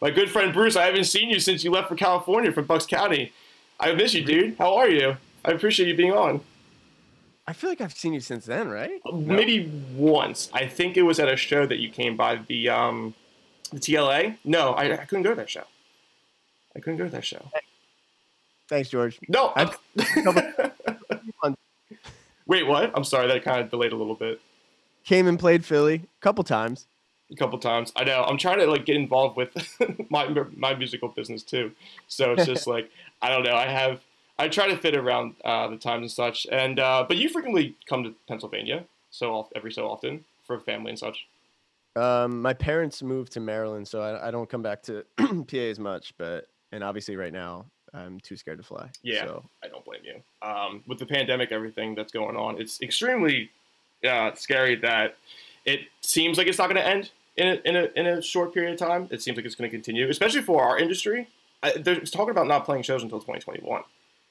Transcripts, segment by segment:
My good friend Bruce, I haven't seen you since you left for California from Bucks County. I miss you, dude. How are you? I appreciate you being on. I feel like I've seen you since then, right? No? Maybe once. I think it was at a show that you came by the um, the TLA. No, I, I couldn't go to that show. I couldn't go to that show. Thanks, George. No. Wait, what? I'm sorry. That kind of delayed a little bit. Came and played Philly a couple times. A couple times. I know. I'm trying to like get involved with my my musical business too. So it's just like I don't know. I have I try to fit around uh, the times and such. And uh, but you frequently come to Pennsylvania so every so often for family and such. Um, my parents moved to Maryland, so I, I don't come back to PA as much. But and obviously right now I'm too scared to fly. Yeah, so. I don't blame you. Um, with the pandemic, everything that's going on, it's extremely uh, scary that it seems like it's not going to end in a, in, a, in a short period of time. It seems like it's going to continue, especially for our industry. I, they're talking about not playing shows until 2021.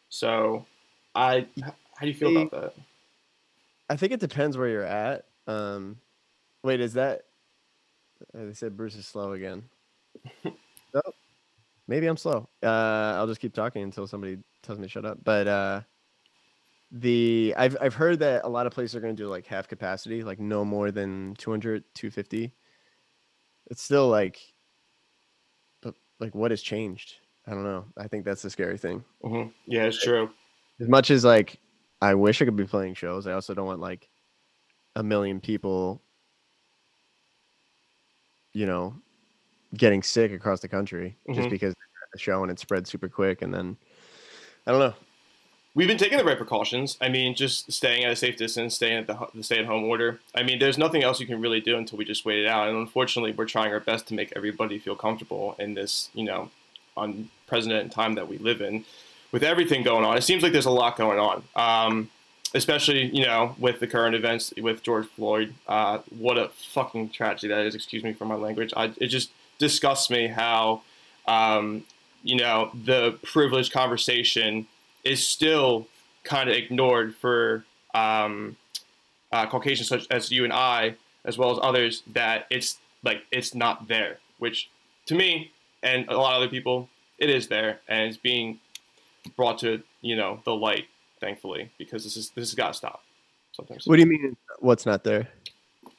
So, I how do you feel about that? I think it depends where you're at. Um, wait, is that? Uh, they said Bruce is slow again. oh, maybe I'm slow. Uh, I'll just keep talking until somebody tells me to shut up. But uh, the I've I've heard that a lot of places are going to do like half capacity, like no more than 200, 250. It's still like, but like what has changed? I don't know. I think that's the scary thing. Mm-hmm. Yeah, it's true. As much as like I wish I could be playing shows, I also don't want like a million people, you know, getting sick across the country mm-hmm. just because the show and it spread super quick, and then I don't know. We've been taking the right precautions. I mean, just staying at a safe distance, staying at the, the stay-at-home order. I mean, there's nothing else you can really do until we just wait it out. And unfortunately, we're trying our best to make everybody feel comfortable in this, you know, unprecedented time that we live in. With everything going on, it seems like there's a lot going on. Um, especially you know with the current events with George Floyd. Uh, what a fucking tragedy that is. Excuse me for my language. I, it just disgusts me how um, you know the privileged conversation is still kind of ignored for um, uh, Caucasians such as you and I, as well as others, that it's like it's not there. Which to me and a lot of other people, it is there and it's being brought to you know the light, thankfully, because this is this has got to stop. Sometimes. What do you mean? What's not there?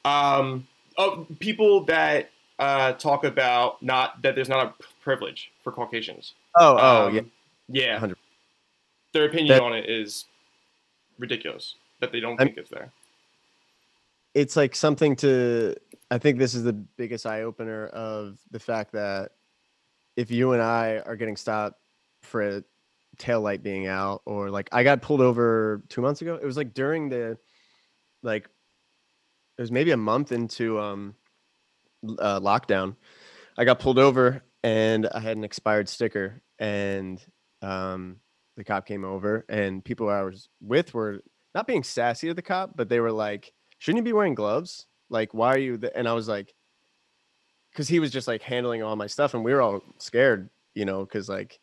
Um, oh, people that uh, talk about not that there's not a privilege for Caucasians. Oh, oh, um, yeah, yeah. 100%. Their opinion that, on it is ridiculous that they don't I'm, think it's there. It's like something to. I think this is the biggest eye opener of the fact that if you and I are getting stopped for a tail light being out, or like I got pulled over two months ago. It was like during the, like, it was maybe a month into um, uh, lockdown. I got pulled over and I had an expired sticker, and um, the cop came over, and people I was with were not being sassy to the cop, but they were like, "Shouldn't you be wearing gloves? Like, why are you?" The-? And I was like, because he was just like handling all my stuff, and we were all scared, you know, because like,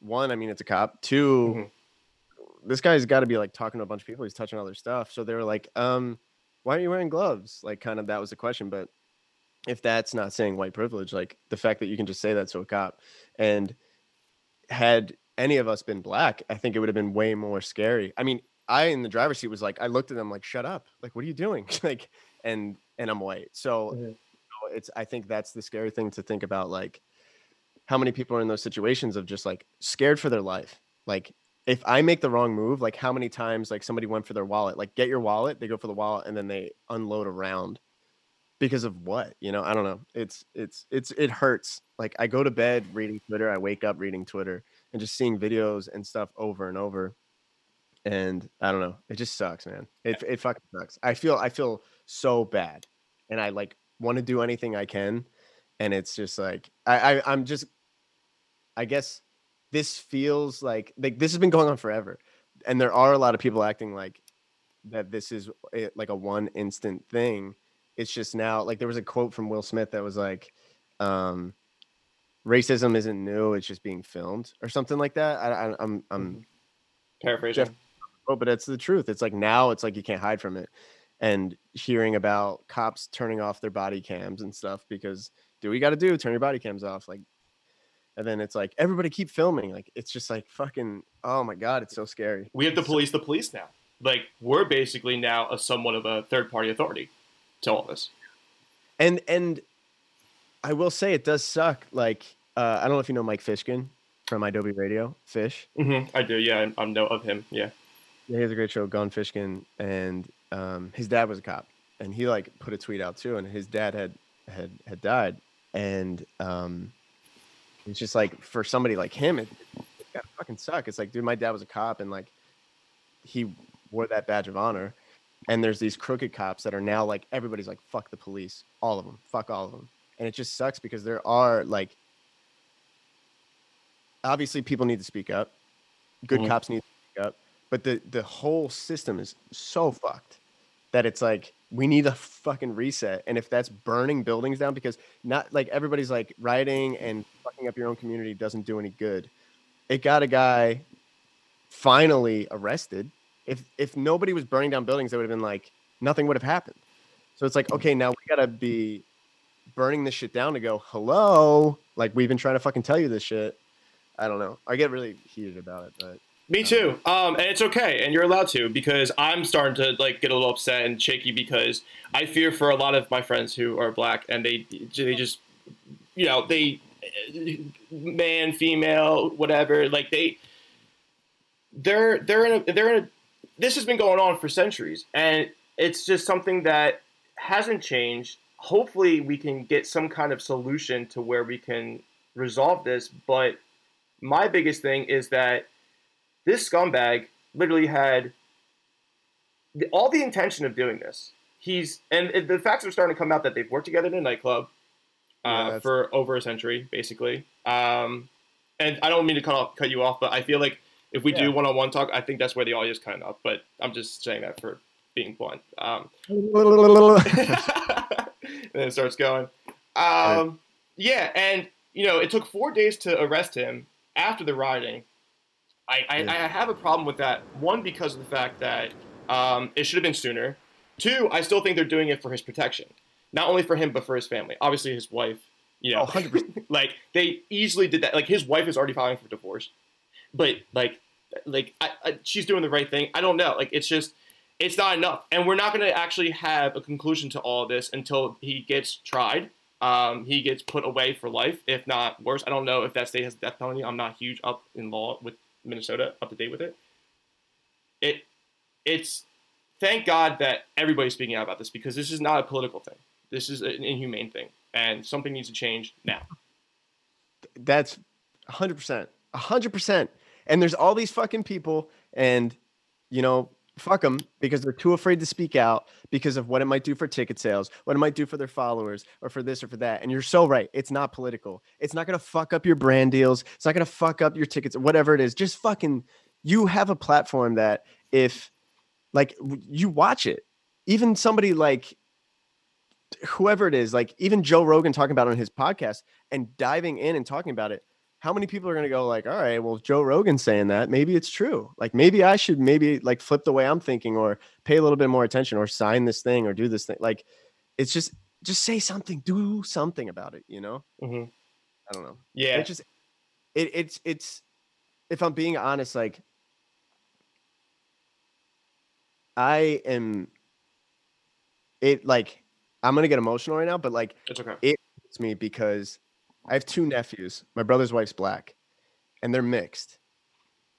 one, I mean, it's a cop. 2 mm-hmm. this guy's got to be like talking to a bunch of people. He's touching all their stuff, so they were like, um, why are you wearing gloves? Like, kind of that was the question, but if that's not saying white privilege, like the fact that you can just say that to a cop, and had any of us been black, I think it would have been way more scary. I mean, I in the driver's seat was like, I looked at them like, shut up, like, what are you doing? like, and and I'm white, so mm-hmm. it's. I think that's the scary thing to think about, like how many people are in those situations of just like scared for their life, like. If I make the wrong move, like how many times like somebody went for their wallet, like get your wallet, they go for the wallet and then they unload around because of what you know i don't know it's it's it's it hurts like i go to bed reading twitter i wake up reading twitter and just seeing videos and stuff over and over and i don't know it just sucks man. It, it fucking sucks. I feel i feel so bad and i like want to do anything i can and it's just like i, I i'm just i guess this feels like like this has been going on forever and there are a lot of people acting like that this is eh, like a one instant thing. It's just now like there was a quote from Will Smith that was like, um, "Racism isn't new; it's just being filmed," or something like that. I, am I'm, I'm mm-hmm. paraphrasing. Oh, but it's the truth. It's like now it's like you can't hide from it. And hearing about cops turning off their body cams and stuff because do what you got to do, turn your body cams off. Like and then it's like everybody keep filming. Like it's just like fucking. Oh my god, it's so scary. We have to police the police now. Like we're basically now a somewhat of a third party authority to all this. And and I will say it does suck. Like uh, I don't know if you know Mike Fishkin from idobi Radio. Fish. Mm-hmm. I do. Yeah, I, I know of him. Yeah. Yeah, he has a great show, Gone Fishkin, and um, his dad was a cop, and he like put a tweet out too, and his dad had had had died, and um, it's just like for somebody like him, it, it fucking suck. It's like, dude, my dad was a cop, and like he wore that badge of honor, and there's these crooked cops that are now like everybody's like, fuck the police, all of them, fuck all of them, and it just sucks because there are like obviously people need to speak up, good Mhm. cops need to speak up, but the the whole system is so fucked that it's like we need a fucking reset. And if that's burning buildings down, because not like everybody's like rioting and fucking up your own community doesn't do any good. It got a guy finally arrested. If if nobody was burning down buildings, it would have been like nothing would have happened. So it's like, okay, now we gotta be burning this shit down to go, hello. Like we've been trying to fucking tell you this shit. I don't know. I get really heated about it, but Me too. Um, and it's okay, and you're allowed to because I'm starting to like get a little upset and shaky because I fear for a lot of my friends who are black and they they just you know they man female whatever like they they're they're in a they're in a this has been going on for centuries and it's just something that hasn't changed hopefully we can get some kind of solution to where we can resolve this but my biggest thing is that this scumbag literally had the, all the intention of doing this. He's and the facts are starting to come out that they've worked together in a nightclub uh, that's- for over a century, basically. Um, and I don't mean to cut off, cut you off, but I feel like if we do one-on-one talk, I think that's where the audio is cutting up. But I'm just saying that for being blunt. Um, then it starts going. Um, yeah, and you know, it took four days to arrest him after the rioting. I, I, Yeah. I have a problem with that. One, because of the fact that um, it should have been sooner. Two, I still think they're doing it for his protection, not only for him but for his family. Obviously, his wife. You know, Oh, 100%. like they easily did that. Like his wife is already filing for divorce, but like, like I, I, she's doing the right thing. I don't know. Like it's just it's not enough, and we're not going to actually have a conclusion to all this until he gets tried. Um, he gets put away for life, if not worse. I don't know if that state has death penalty. I'm not huge up in law with Minnesota, up to date with it. It, it's thank God that everybody's speaking out about this because this is not a political thing. This is an inhumane thing, and something needs to change now. That's 100%. 100%. And there's all these fucking people, and, you know, fuck them because they're too afraid to speak out because of what it might do for ticket sales, what it might do for their followers, or for this or for that. And you're so right. It's not political. It's not going to fuck up your brand deals. It's not going to fuck up your tickets, whatever it is. Just fucking, you have a platform that if, like, you watch it, even somebody like, whoever it is, like even Joe Rogan talking about on his podcast and diving in and talking about it, how many people are going to go like, all right, well, Joe Rogan's saying that, maybe it's true. Like maybe I should maybe like flip the way I'm thinking or pay a little bit more attention or sign this thing or do this thing. Like it's just just say something, do something about it, you know? hmm I don't know. Yeah, It just it it's it's if I'm being honest, like I am it like I'm gonna get emotional right now, but like it's okay. it's me because I have two nephews. My brother's wife's black, and they're mixed,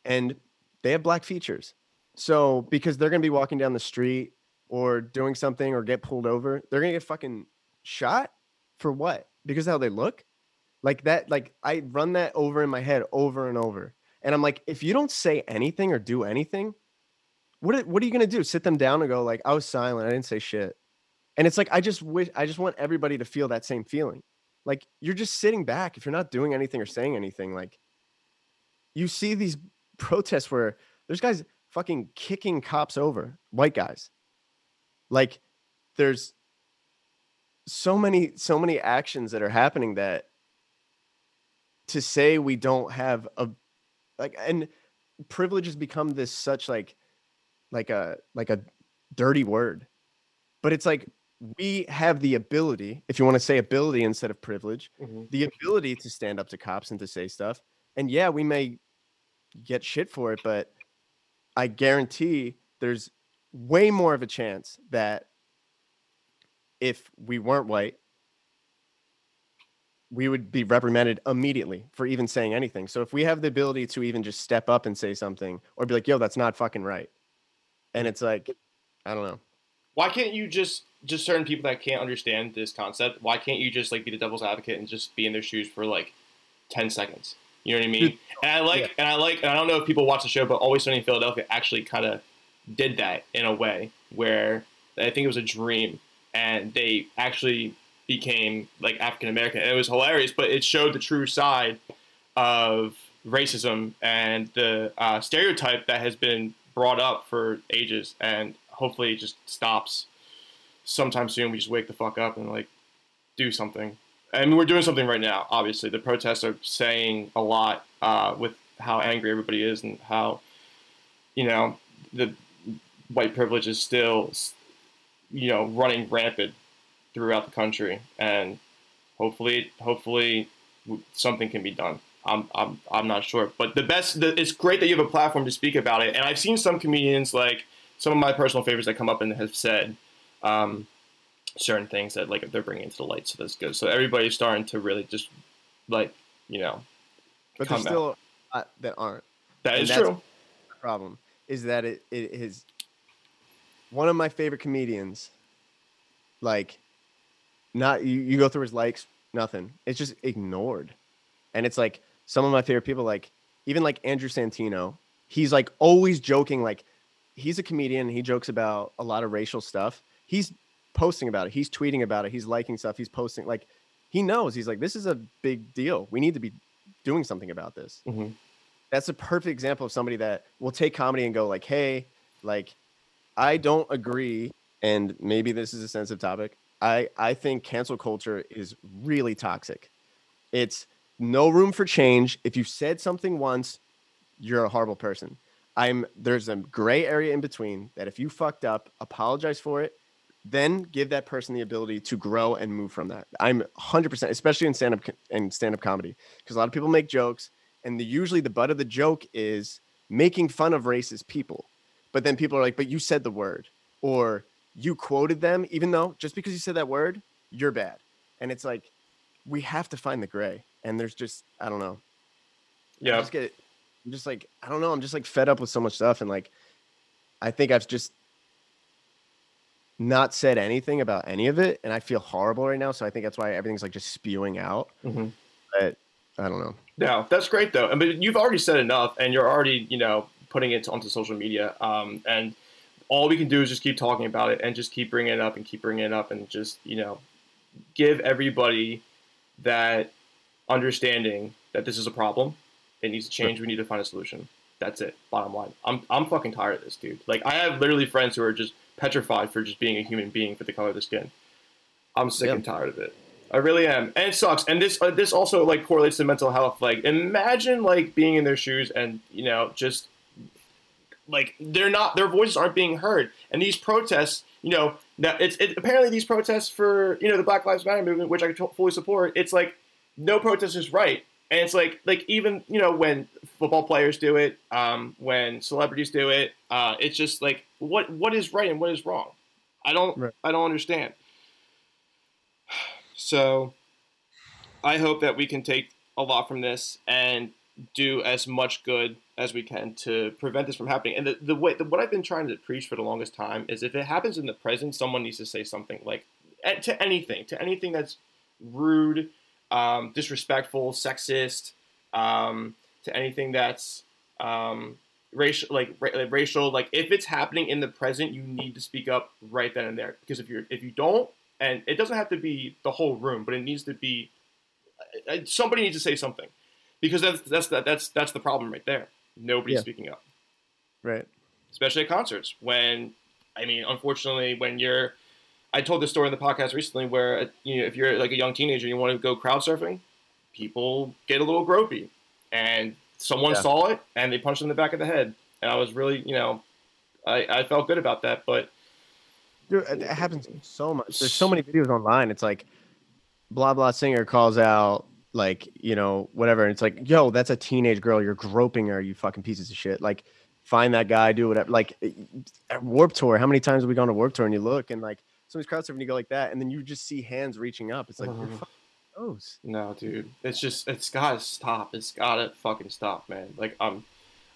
and they have black features. So because they're gonna be walking down the street or doing something or get pulled over, they're gonna get fucking shot for what? Because how they look. Like that. Like I run that over in my head over and over, and I'm like, if you don't say anything or do anything, what are- what are you gonna do? Sit them down and go like, I was silent. I didn't say shit. And it's like I just wish I just want everybody to feel that same feeling. Like you're just sitting back if you're not doing anything or saying anything. Like you see these protests where there's guys fucking kicking cops over, white guys. Like there's so many so many actions that are happening that to say we don't have a like and privilege has become this such like like a like a dirty word but it's like we have the ability, if you want to say ability instead of privilege, Mhm. the ability to stand up to cops and to say stuff. And yeah, we may get shit for it, but I guarantee there's way more of a chance that if we weren't white, we would be reprimanded immediately for even saying anything. So if we have the ability to even just step up and say something or be like, yo, that's not fucking right. And it's like, I don't know. Why can't you just just certain people that can't understand this concept? Why can't you just like be the devil's advocate and just be in their shoes for like ten seconds? You know what I mean? And I like yeah. and I like and I don't know if people watch the show, but Always Sunny in Philadelphia actually kind of did that in a way where I think it was a dream, and they actually became like African American, and it was hilarious. But it showed the true side of racism and the uh, stereotype that has been brought up for ages, and hopefully it just stops sometime soon. We just wake the fuck up and like do something. I mean, we're doing something right now. Obviously, the protests are saying a lot uh, with how angry everybody is and how you know the white privilege is still you know running rampant throughout the country, and hopefully, hopefully, something can be done. I'm, I'm, I'm not sure, but the best. The, it's great that you have a platform to speak about it, and I've seen some comedians like some of my personal favorites that come up and have said um, certain things that like they're bringing into the light. So that's good. So everybody's starting to really just like you know But there's out. still uh, that aren't. that that's- true. The problem is that it, it is one of my favorite comedians. Like, not you, you go through his likes, nothing. It's just ignored, and it's like some of my favorite people, like even like Andrew Santino. He's like always joking, like he's a comedian. He jokes about a lot of racial stuff. He's posting about it. He's tweeting about it. He's liking stuff. He's posting like he knows. He's like, this is a big deal. We need to be doing something about this hmm that's a perfect example of somebody that will take comedy and go like hey like i don't agree and maybe this is a sensitive topic i i think cancel culture is really toxic it's no room for change if you said something once you're a horrible person i'm there's a gray area in between that if you fucked up apologize for it then give that person the ability to grow and move from that. I'm 100% especially in stand-up co- and stand-up comedy because a lot of people make jokes and the usually the butt of the joke is making fun of racist people but then people are like but you said the word or you quoted them even though just because you said that word you're bad. And it's like we have to find the gray and there's just i don't know. Yeah. just get i'm just like i don't know i'm just like fed up with so much stuff and like i think i've just not said anything about any of it and i feel horrible right now so i think that's why everything's like just spewing out Mhm. but i don't know No, that's great though. I mean, you've already said enough, and you're already, you know, putting it onto social media. Um, and all we can do is just keep talking about it and just keep bringing it up and keep bringing it up and just, you know, give everybody that understanding that this is a problem. It needs to change. We need to find a solution. That's it. Bottom line. I'm I'm fucking tired of this, dude. Like I have literally friends who are just petrified for just being a human being for the color of the skin. I'm sick and tired of it. I really am, and it sucks. And this uh, this also like correlates to mental health. Like imagine like being in their shoes and you know just like they're not their voices aren't being heard. And these protests, you know, now it's it, apparently these protests for you know the Black Lives Matter movement, which I fully support. It's like no protest is right, and it's like like even you know when football players do it, um, when celebrities do it, uh, it's just like what what is right and what is wrong. I don't Right. I don't understand. So I hope that we can take a lot from this and do as much good as we can to prevent this from happening. And the, the way the, what I've been trying to preach for the longest time is if it happens in the present, someone needs to say something like eh, to anything, to anything that's rude, um, disrespectful, sexist, um, to anything that's um, racial, like, ra- like racial. Like if it's happening in the present, you need to speak up right then and there. Because if you're if you don't, and it doesn't have to be the whole room, but it needs to be uh, somebody needs to say something because that's that's the, that's that's the problem right there. Nobody's Yeah. speaking up, right especially at concerts. When I mean, unfortunately, when you're, I told this story in the podcast recently where uh, you know if you're like a young teenager, and you want to go crowd surfing, people get a little gropey, and someone Yeah. saw it and they punched them in the back of the head, and I was really you know, I I felt good about that, but Dude, it it happens so much. There's so many videos online. It's like blah blah singer calls out like you know whatever. And it's like, yo, that's a teenage girl. You're groping her. You fucking pieces of shit. Like find that guy. Do whatever. Like at Warp Tour. How many times have we gone to Warp Tour and you look and like somebody's crowd surfing, you go like that, and then you just see hands reaching up. It's like you're gross. No, dude. It's just it's gotta stop. It's gotta fucking stop, man. Like I'm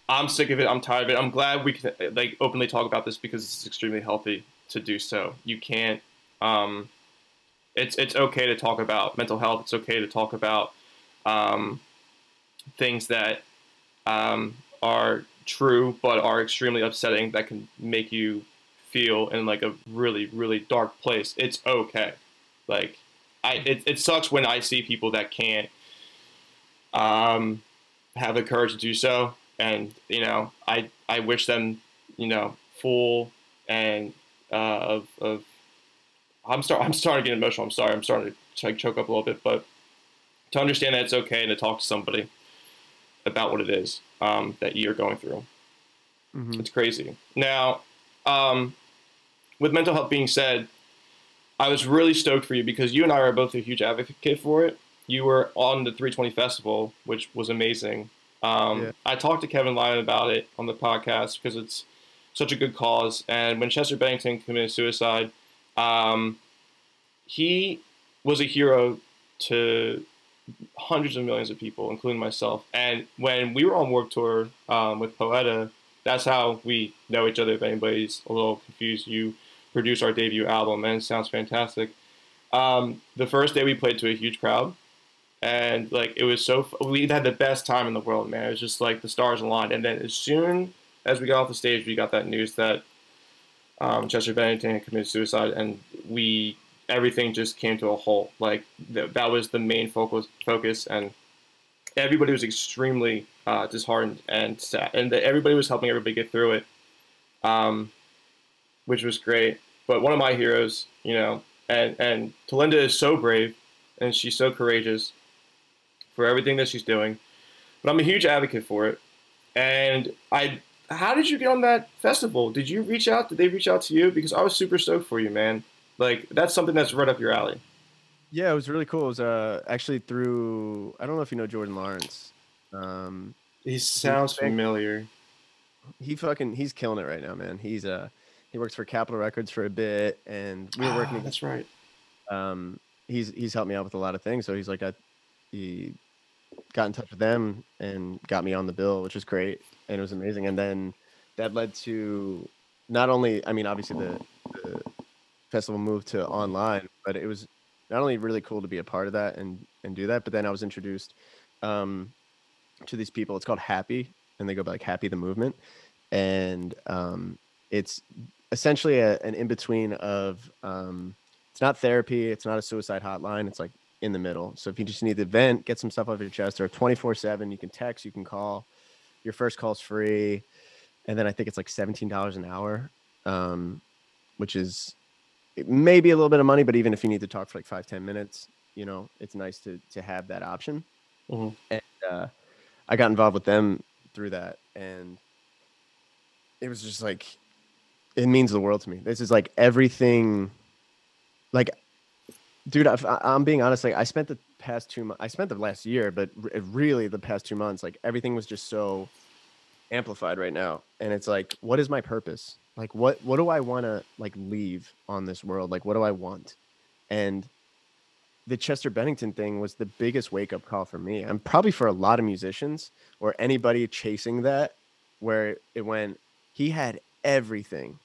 I'm sick of it. I'm tired of it. I'm glad we can like openly talk about this because it's extremely healthy to do so. You can't um it's it's okay to talk about mental health. It's okay to talk about um things that um are true but are extremely upsetting that can make you feel in like a really really dark place. It's okay. Like I it, it sucks when I see people that can't um, have the courage to do so, and you know I I wish them you know full and uh, of of I'm start I'm starting to get emotional. I'm sorry. I'm starting to like choke up a little bit, but to understand that it's okay and to talk to somebody about what it is um, that you're going through. Mhm. It's crazy. Now, um, with mental health being said, I was really stoked for you because you and I are both a huge advocate for it. You were on the 320 festival, which was amazing. Um, Yeah. I talked to Kevin Lyman about it on the podcast because it's such a good cause. And when Chester Bennington committed suicide, um, he was a hero to hundreds of millions of people, including myself. And when we were on Warp Tour um, with Poeta, that's how we know each other. If anybody's a little confused, you produced our debut album, and it sounds fantastic. Um, the first day we played to a huge crowd, and like it was so we had the best time in the world, man. It was just like the stars aligned. And then as soon as we got off the stage, we got that news that um, Chester Bennington had committed suicide, and we everything just came to a halt. Like th- that was the main focus, focus, and everybody was extremely uh, disheartened and sad, and that everybody was helping everybody get through it, um, which was great. But one of my heroes, you know, and and Talinda is so brave, and she's so courageous for everything that she's doing. But I'm a huge advocate for it, and I. How did you get on that festival? Did you reach out? Did they reach out to you? Because I was super stoked for you, man. Like that's something that's right up your alley. Yeah, it was really cool. It was uh, actually through I don't know if you know Jordan Lawrence. Um, He sounds Thank- familiar. he fucking he's killing it right now, man. He's uh he works for Capitol Records for a bit, and we were Ah, working. that's right. um, he's he's helped me out with a lot of things. So he's like, I, he got in touch with them and got me on the bill, which was great, and it was amazing. And then that led to not only, I mean, obviously the, the festival moved to online, but it was not only really cool to be a part of that and and do that, but then I was introduced um, to these people. It's called Happy, and they go by like Happy the Movement, and um, it's essentially a, an in between of um, it's not therapy, it's not a suicide hotline. It's like in the middle. So if you just need to vent, get some stuff off your chest, or 24 7, you can text, you can call. Your first call's free. And then I think it's like $17 an hour, um, which is maybe a little bit of money, but even if you need to talk for like five ten minutes, you know, it's nice to, to have that option. Mhm. And uh, I got involved with them through that. And it was just like, it means the world to me. This is like everything like dude I- i'm being honest like i spent the past two months i spent the last year but really the past two months like everything was just so amplified right now. And it's like what is my purpose? Like what what do i want to like leave on this world? Like what do i want? And the chester bennington thing was the biggest wake up call for me. And probably for a lot of musicians or anybody chasing that where it went he had everything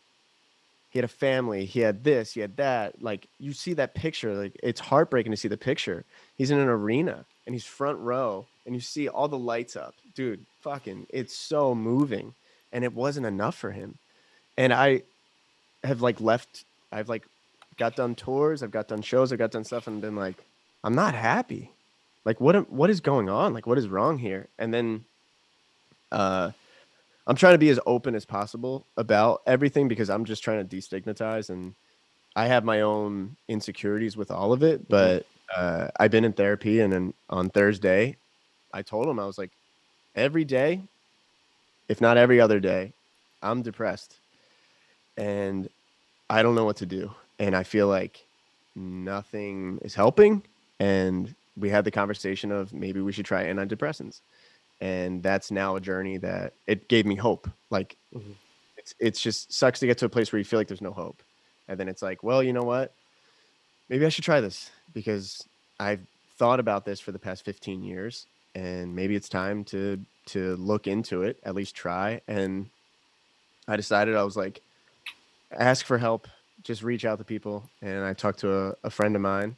he had a family he had this he had that like you see that picture like it's heartbreaking to see the picture. He's in an arena and he's front row and you see all the lights up. Dude fucking it's so moving and it wasn't enough for him. And i have like left i've like got done tours i've got done shows i've got done stuff and been like i'm not happy. Like what what is going on? Like what is wrong here? And then uh I'm trying to be as open as possible about everything because I'm just trying to destigmatize and I have my own insecurities with all of it. But uh, I've been in therapy and then on Thursday, I told him I was like, every day, if not every other day, I'm depressed, and I don't know what to do. And I feel like nothing is helping. And we had the conversation of maybe we should try antidepressants. And that's now a journey that it gave me hope. Like mm-hmm. it's it's just sucks to get to a place where you feel like there's no hope. And then it's like, well, you know what? Maybe I should try this because I've thought about this for the past 15 years and maybe it's time to to look into it, at least try. And I decided I was like, ask for help, just reach out to people. And I talked to a, a friend of mine,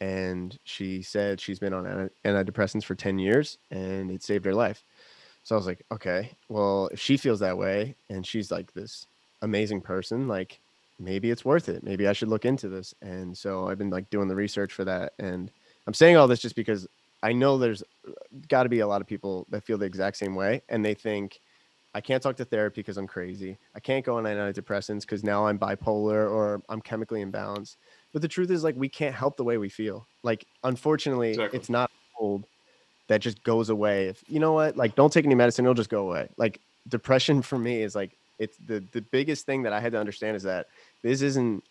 and she said she's been on antidepressants for 10 years and it saved her life. So I was like, okay, well, if she feels that way and she's like this amazing person, like maybe it's worth it. Maybe I should look into this. And so I've been like doing the research for that. And I'm saying all this just because I know there's uh, got to be a lot of people that feel the exact same way and they think I can't talk to therapy because I'm crazy. I can't go on antidepressants because now I'm bipolar or I'm chemically imbalanced. But the truth is, like, we can't help the way we feel. Like, unfortunately, exactly. it's not old that just goes away. If you know what, like, don't take any medicine, it'll just go away. Like, depression for me is like, it's the the biggest thing that I had to understand is that this isn't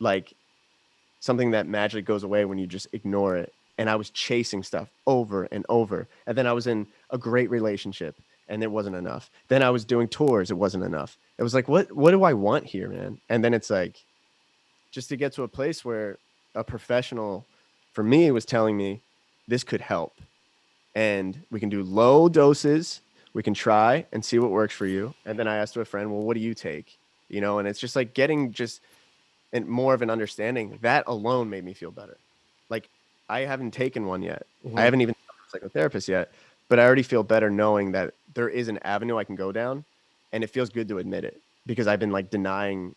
like something that magically goes away when you just ignore it and I was chasing stuff over and over. And then I was in a great relationship and it wasn't enough. Then I was doing tours, it wasn't enough. It was like, what what do I want here, man? And then it's like just to get to a place where a professional for me was telling me this could help. And we can do low doses, we can try and see what works for you. And then I asked a friend, well, what do you take? You know, and it's just like getting just and more of an understanding. That alone made me feel better. Like I haven't taken one yet. Mm-hmm. I haven't even psychotherapist yet, but I already feel better knowing that there is an avenue I can go down, and it feels good to admit it because I've been like denying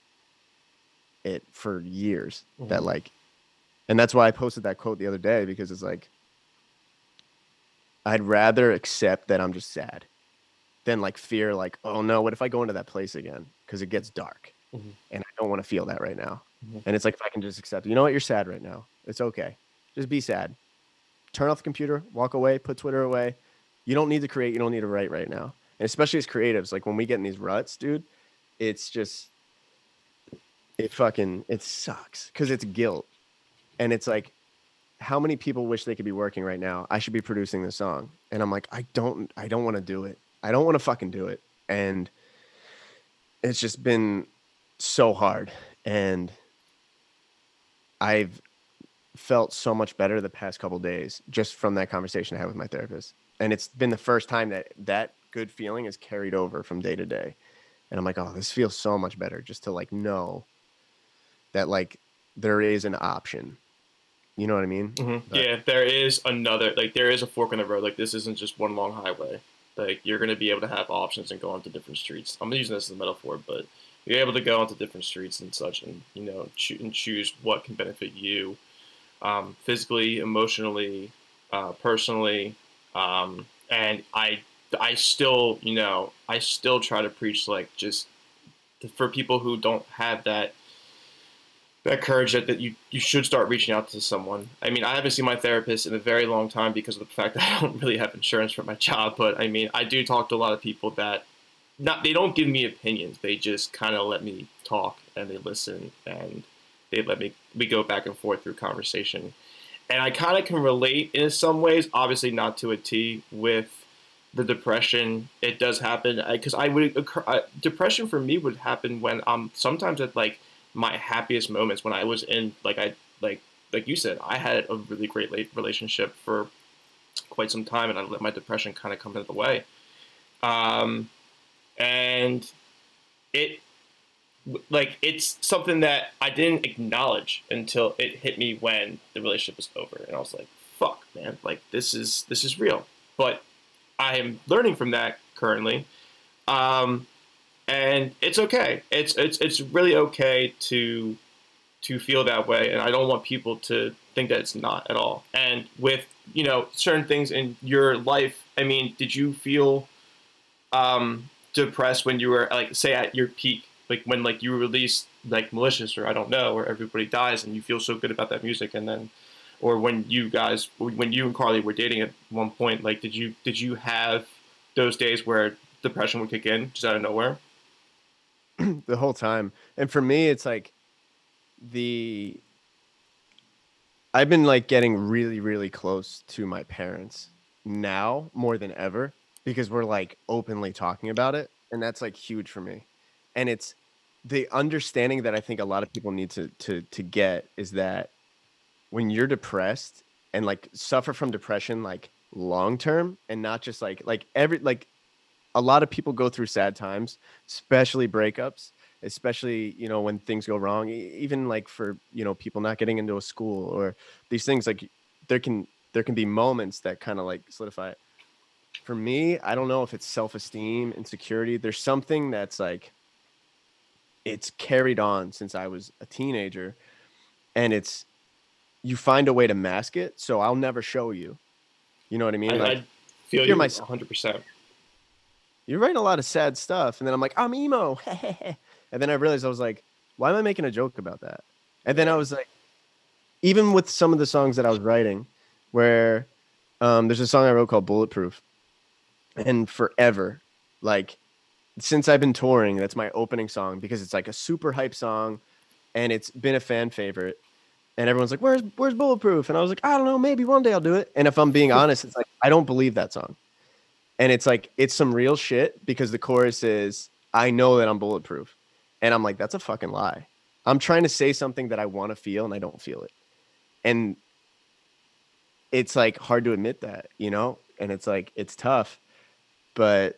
it for years. Mm-hmm. That like, and that's why I posted that quote the other day because it's like, I'd rather accept that I'm just sad than like fear like, oh no, what if I go into that place again because it gets dark, mm-hmm. and I don't want to feel that right now. Mm-hmm. And it's like if I can just accept, you know what, you're sad right now. It's okay. Just be sad. Turn off the computer, walk away, put Twitter away. You don't need to create, you don't need to write right now. And especially as creatives, like when we get in these ruts, dude, it's just it fucking it sucks because it's guilt. And it's like, how many people wish they could be working right now? I should be producing this song. And I'm like, I don't I don't want to do it. I don't want to fucking do it. And it's just been so hard. And I've felt so much better the past couple days just from that conversation I had with my therapist. And it's been the first time that that good feeling is carried over from day to day. And I'm like, oh, this feels so much better just to like know that like there is an option. You know what I mean? Mm-hmm. yeah, there is another like there is a fork in the road. Like this isn't just one long highway. Like you're gonna be able to have options and go onto different streets. I'm using this as a metaphor, but you're able to go onto different streets and such, and you know, choose and choose what can benefit you um, physically, emotionally, uh, personally, um, and I I still you know I still try to preach like just for people who don't have that that courage that, that you, you should start reaching out to someone. I mean, I haven't seen my therapist in a very long time because of the fact that I don't really have insurance for my job. But I mean, I do talk to a lot of people that not they don't give me opinions. They just kind of let me talk and they listen and they let me we go back and forth through conversation, and I kind of can relate in some ways. Obviously, not to a T with the depression. It does happen because I, I, would occur, depression for me would happen when I'm sometimes at like my happiest moments when I was in like I like like you said I had a really great relationship for quite some time and I let my depression kind of come into the way. Um, and it like it's something that I didn't acknowledge until it hit me when the relationship was over, and I was like, "Fuck, man! Like this is this is real." But I am learning from that currently, um, and it's okay. It's it's it's really okay to to feel that way, and I don't want people to think that it's not at all. And with you know certain things in your life, I mean, did you feel um, depressed when you were like say at your peak? like when like you released like malicious or I don't know or everybody dies and you feel so good about that music and then or when you guys when you and Carly were dating at one point like did you did you have those days where depression would kick in just out of nowhere the whole time and for me it's like the I've been like getting really, really close to my parents now more than ever because we're like openly talking about it. And that's like huge for me. And it's the understanding that I think a lot of people need to to to get is that when you're depressed and like suffer from depression like long term and not just like like every like a lot of people go through sad times, especially breakups, especially you know when things go wrong even like for you know people not getting into a school or these things like there can there can be moments that kind of like solidify it. For me i don't know if it's self-esteem insecurity there's something that's like it's carried on since i was a teenager and it's you find a way to mask it so i'll never show you. You know what i mean? I, like I feel you 100% you're writing a lot of sad stuff and then i'm like i'm emo And then I realized I was like, why am I making a joke about that? And then I was like, even with some of the songs that I was writing, where um, there's a song I wrote called Bulletproof, and forever, like since I've been touring, that's my opening song because it's like a super hype song, and it's been a fan favorite. And everyone's like, "Where's Where's Bulletproof?" And I was like, "I don't know. Maybe one day I'll do it." And if I'm being honest, it's like I don't believe that song, and it's like it's some real shit because the chorus is, "I know that I'm bulletproof." And I'm like, that's a fucking lie. I'm trying to say something that I want to feel and I don't feel it. And it's like hard to admit that, you know? And it's like, it's tough. But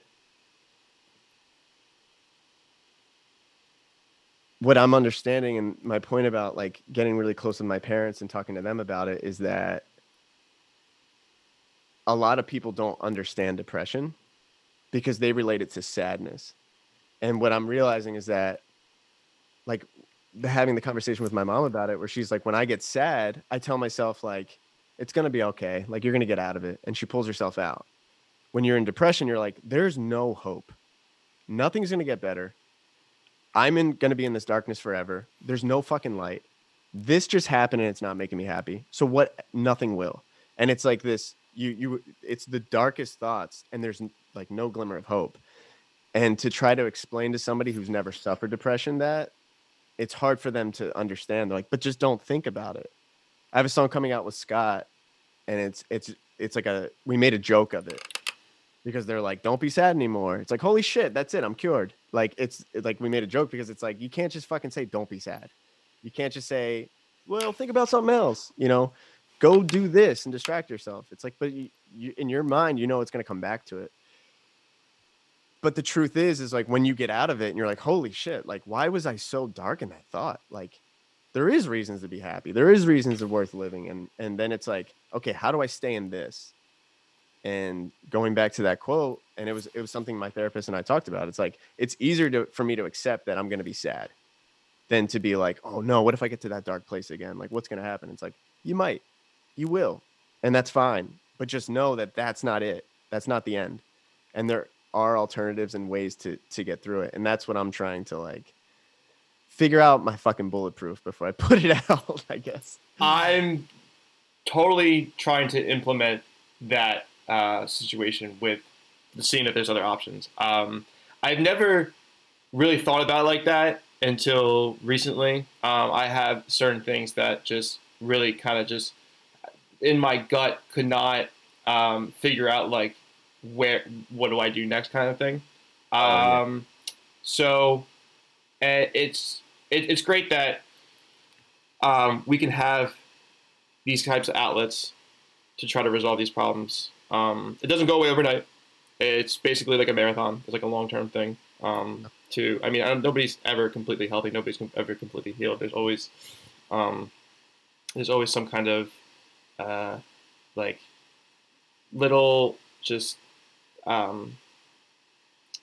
what I'm understanding and my point about like getting really close with my parents and talking to them about it is that a lot of people don't understand depression because they relate it to sadness. And what I'm realizing is that like having the conversation with my mom about it where she's like when i get sad i tell myself like it's going to be okay like you're going to get out of it. And she pulls herself out. When you're in depression you're like there's no hope. Nothing's going to get better. I'm in going to be in this darkness forever. There's no fucking light. This just happened and it's not making me happy. So what? Nothing will. And it's like this you you it's the darkest thoughts and there's like no glimmer of hope and to try to explain to somebody who's never suffered depression that it's hard for them to understand. They're like, but just don't think about it. I have a song coming out with Scott, and it's it's it's like a we made a joke of it because they're like, don't be sad anymore. It's like, holy shit, that's it, I'm cured. Like it's, it's like we made a joke because it's like you can't just fucking say don't be sad. You can't just say, well, think about something else. You know, go do this and distract yourself. It's like, but you, you in your mind, you know, it's gonna come back to it. But the truth is is like when you get out of it and you're like holy shit like why was i so dark in that thought? Like there is reasons to be happy. There is reasons of worth living. And and then it's like okay how do i stay in this? And going back to that quote and it was it was something my therapist and i talked about. It's like it's easier to for me to accept that i'm going to be sad than to be like oh no what if i get to that dark place again? Like what's going to happen? It's like you might you will and that's fine but just know that that's not it that's not the end and there are alternatives and ways to to get through it. And that's what I'm trying to like figure out my fucking bulletproof before I put it out, I guess. I'm totally trying to implement that uh, situation with seeing that there's other options. Um, I've never really thought about it like that until recently. Um, I have certain things that just really kind of just in my gut could not um, figure out like where what do I do next kind of thing. Um, oh, yeah. Um, so it's it, it's great that um, we can have these types of outlets to try to resolve these problems. Um, it doesn't go away overnight. It's basically like a marathon. It's like a long term thing. Um, to I mean, I nobody's ever completely healthy. Nobody's ever completely healed. There's always um, there's always some kind of uh, like little just um,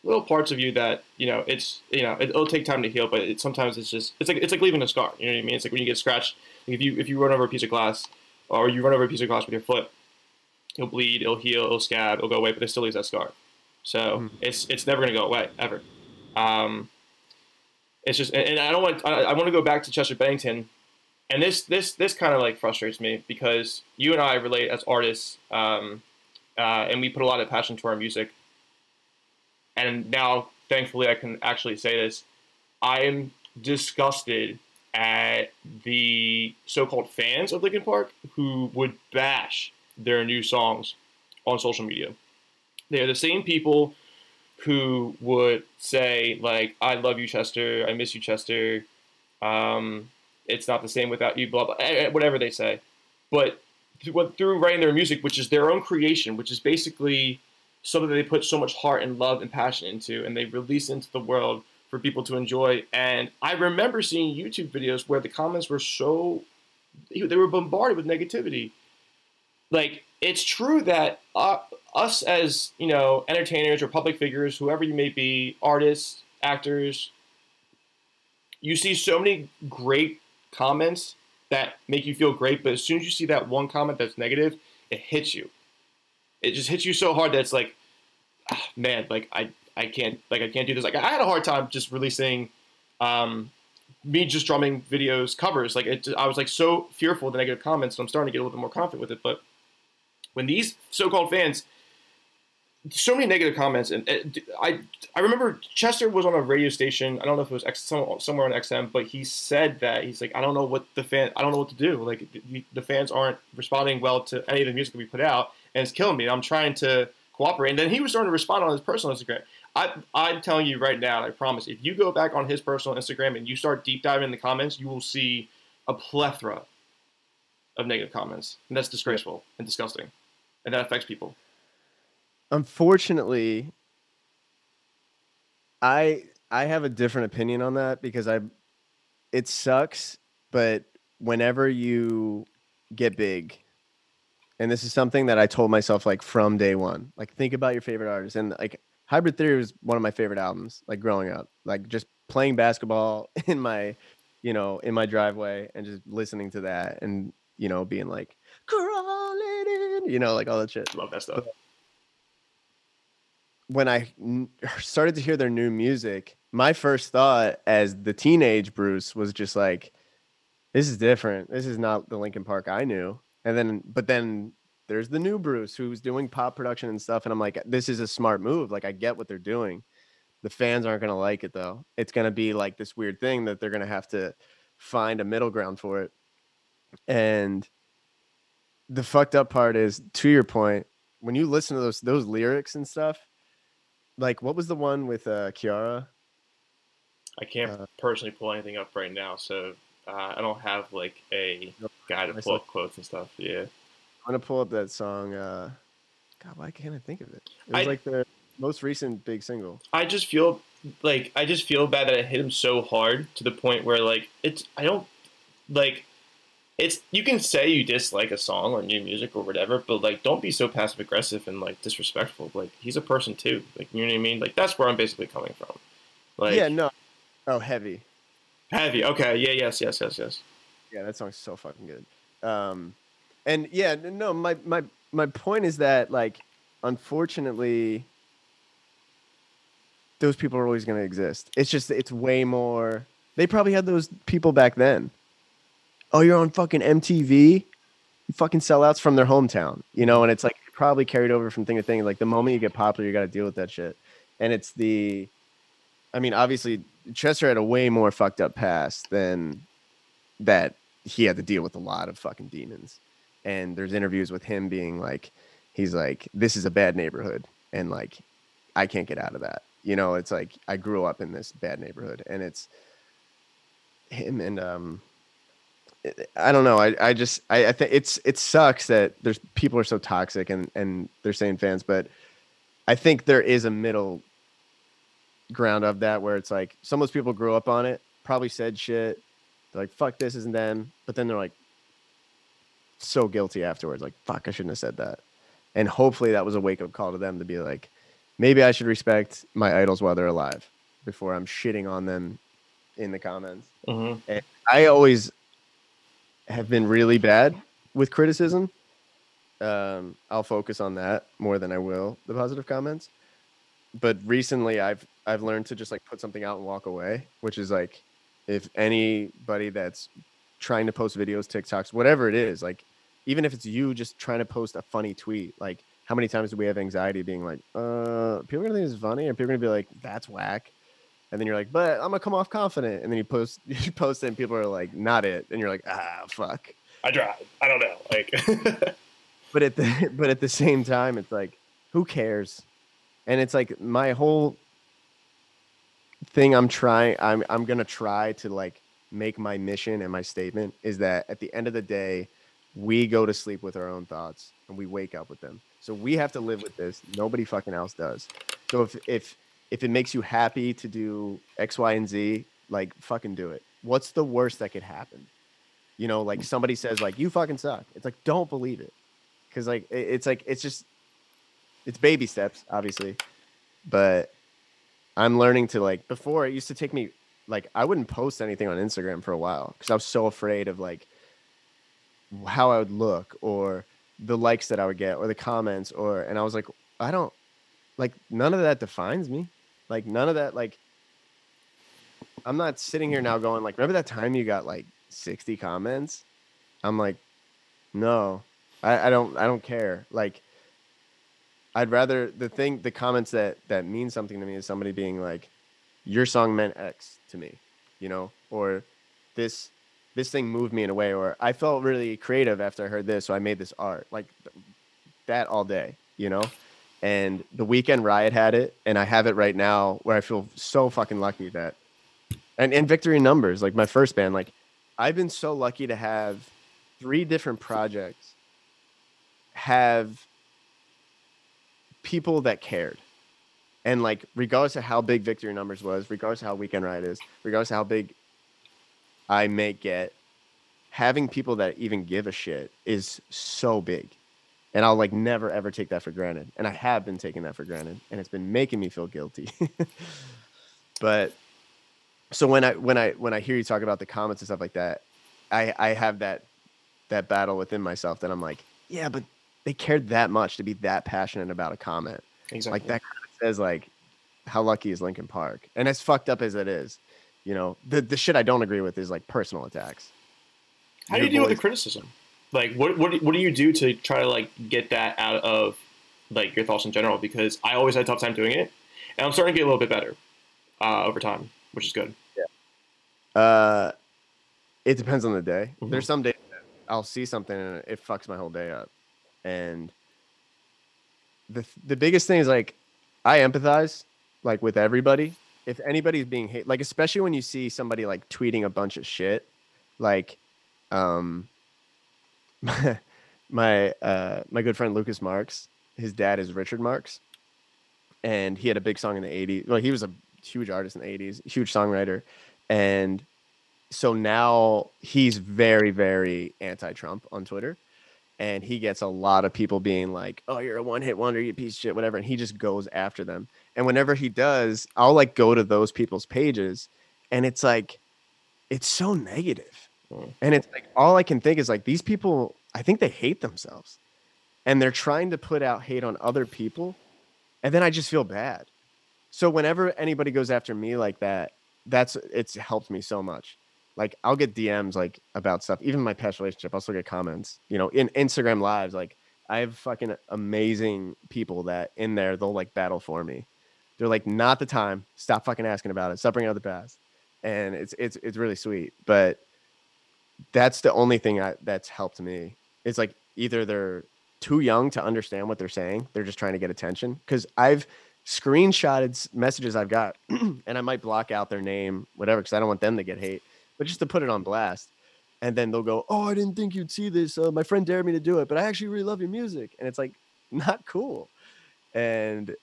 little parts of you that you know it's you know it, will take time to heal, but it, sometimes it's just it's like it's like leaving a scar. You know what I mean? It's like when you get scratched. Like if you if you run over a piece of glass or you run over a piece of glass with your foot, it'll bleed, it'll heal, it'll scab, it'll go away, but it still leaves that scar. So mm. it's it's never gonna go away ever. Um, it's just and, and I don't want I, I want to go back to Chester Bennington, and this this this kind of like frustrates me because you and I relate as artists. Um, uh, and we put a lot of passion to our music. And now, thankfully, I can actually say this: I am disgusted at the so-called fans of Linkin Park who would bash their new songs on social media. They are the same people who would say like, "I love you, Chester. I miss you, Chester. Um, it's not the same without you." Blah blah. eh, eh, Whatever they say, but th- through writing their music, which is their own creation, which is basically something that they put so much heart and love and passion into, and they release into the world for people to enjoy. And I remember seeing YouTube videos where the comments were so they were bombarded with negativity. Like it's true that uh, us as you know entertainers or public figures, whoever you may be, artists, actors, you see so many great comments that make you feel great, but as soon as you see that one comment that's negative, it hits you. It just hits you so hard that it's like, ah, man, like I, I can't, like I can't do this. Like I had a hard time just releasing, um, me just drumming videos covers. Like it, I was like so fearful of the negative comments, and I'm starting to get a little bit more confident with it. But when these so-called fans so many negative comments, and I I remember Chester was on a radio station. I don't know if it was X, somewhere on XM, but he said that he's like, I don't know what the fan, I don't know what to do. Like the, the fans aren't responding well to any of the music we put out, and it's killing me. I'm trying to cooperate, and then he was starting to respond on his personal Instagram. I, I'm telling you right now, I promise, if you go back on his personal Instagram and you start deep diving in the comments, you will see a plethora of negative comments, and that's disgraceful and disgusting, and that affects people. Unfortunately i i have a different opinion on that because i it sucks but whenever you get big and this is something that i told myself like from day one like think about your favorite artist and like hybrid theory was one of my favorite albums like growing up like just playing basketball in my you know in my driveway and just listening to that and you know being like crawling in you know like all that shit Love that stuff. When I started to hear their new music, my first thought as the teenage Bruce was just like, "This is different. This is not the Linkin Park I knew." And then, but then there's the new Bruce who's doing pop production and stuff, and I'm like, "This is a smart move. Like, I get what they're doing. The fans aren't gonna like it though. It's gonna be like this weird thing that they're gonna have to find a middle ground for it." And the fucked up part is, to your point, when you listen to those those lyrics and stuff like what was the one with uh Kiiara? I can't Uh, personally pull anything up right now, so uh, I don't have like a guy to pull up quotes and stuff. Yeah, I'm gonna pull up that song. Uh, God, why can't I think of it? It was I- like the most recent big single. I just feel like I just feel bad that it hit him so hard to the point where like it's I don't like it's you can say you dislike a song or new music or whatever, but like don't be so passive aggressive and like disrespectful. Like he's a person too. Like you know what I mean? Like that's where I'm basically coming from. Like yeah, no. Oh, heavy. heavy. Okay, yeah, yes, yes, yes, yes. Yeah, that song's so fucking good. Um, and yeah, no, my my my point is that like, unfortunately, those people are always gonna exist. It's just it's way more. They probably had those people back then. Oh, you're on fucking MTV. You fucking sellouts from their hometown, you know, and it's like probably carried over from thing to thing. Like the moment you get popular, you got to deal with that shit. And it's the, I mean, obviously Chester had a way more fucked up past than that he had to deal with a lot of fucking demons. And there's interviews with him being like, he's like, this is a bad neighborhood. And like, I can't get out of that. You know, it's like, I grew up in this bad neighborhood and it's him and, um, I don't know. I, I just, I, I think it's, it sucks that there's people are so toxic and, and they're saying fans, but I think there is a middle ground of that where it's like some of those people grew up on it, probably said shit. They're like, fuck this isn't them. But then they're like so guilty afterwards. Like, fuck, I shouldn't have said that. And hopefully that was a wake up call to them to be like, maybe I should respect my idols while they're alive before I'm shitting on them in the comments. hmm I always have been really bad with criticism. Um, I'll focus on that more than I will the positive comments. But recently, I've I've learned to just like put something out and walk away, which is like if anybody that's trying to post videos, TikToks, whatever it is, like even if it's you just trying to post a funny tweet, like how many times do we have anxiety being like, uh, people are gonna think it's funny, or people are gonna be like, that's whack. And then you're like, but I'm gonna come off confident, and then you post you post it, and people are like, not it, and you're like, ah, fuck. I tried. I don't know. Like, but at the but at the same time, it's like, who cares? And it's like my whole thing. I'm trying. I'm I'm gonna try to like make my mission and my statement is that at the end of the day, we go to sleep with our own thoughts and we wake up with them. So we have to live with this. Nobody fucking else does. So if if if it makes you happy to do X, Y, and Z, like fucking do it. What's the worst that could happen? You know, like somebody says like you fucking suck. It's like don't believe it, because like it- it's like it's just it's baby steps, obviously, but I'm learning to like before it used to take me like I wouldn't post anything on Instagram for a while because I was so afraid of like how I would look or the likes that I would get or the comments or and I was like I don't like none of that defines me. Like none of that like I'm not sitting here now going like remember that time you got like 60 comments? I'm like no. I, I don't I don't care. Like I'd rather the thing the comments that that mean something to me is somebody being like your song meant X to me, you know, or this this thing moved me in a way, or I felt really creative after I heard this, so I made this art, like that all day, you know. And the weekend riot had it, and I have it right now, where I feel so fucking lucky that, and and victory numbers, like my first band, like I've been so lucky to have three different projects have people that cared. And like regardless of how big victory numbers was regardless of how weekend riot is regardless of how big i may get having people that even give a shit is so big and i'll like never ever take that for granted and i have been taking that for granted and it's been making me feel guilty but so when i when i when i hear you talk about the comments and stuff like that i i have that that battle within myself that i'm like yeah but they cared that much to be that passionate about a comment exactly. like that kind of says like how lucky is Linkin Park? And as fucked up as it is, you know, the the shit I don't agree with is like personal attacks. How do you deal with the criticism? Like, what what what do you do to try to like get that out of like your thoughts in general? Because I always had a tough time doing it, and I'm starting to get a little bit better uh, over time, which is good. Yeah. Uh it depends on the day. Mhm. There's some days I'll see something and it fucks my whole day up. And the the biggest thing is like I empathize like with everybody. If anybody's being hate like especially when you see somebody like tweeting a bunch of shit, like um my uh my good friend Lucas Marx, his dad is Richard Marx. And he had a big song in the 80s. Well, he was a huge artist in the 80s, huge songwriter. And so now he's very, very anti-Trump on Twitter, and he gets a lot of people being like, "Oh, you're a one-hit wonder, you piece of shit, whatever," and he just goes after them. And whenever he does, I'll like go to those people's pages, and it's like, it's so negative. And it's like all I can think is like these people. I think they hate themselves, and they're trying to put out hate on other people, and then I just feel bad. So whenever anybody goes after me like that, that's it's helped me so much like I'll get DMs like about stuff. Even my past relationship, I'll still get comments. You know, in Instagram lives, like I have fucking amazing people that in there they'll like battle for me. They're like, not the time. Stop fucking asking about it. Stop bringing up the past. And it's it's it's really sweet. But that's the only thing I, that's helped me. It's like either they're too young to understand what they're saying. They're just trying to get attention. Because I've screenshotted messages I've got, and I might block out their name, whatever, because I don't want them to get hate but just to put it on blast. And then they'll go, "Oh, I didn't think you'd see this. Uh, my friend dared me to do it, but I actually really love your music." And it's like not cool. And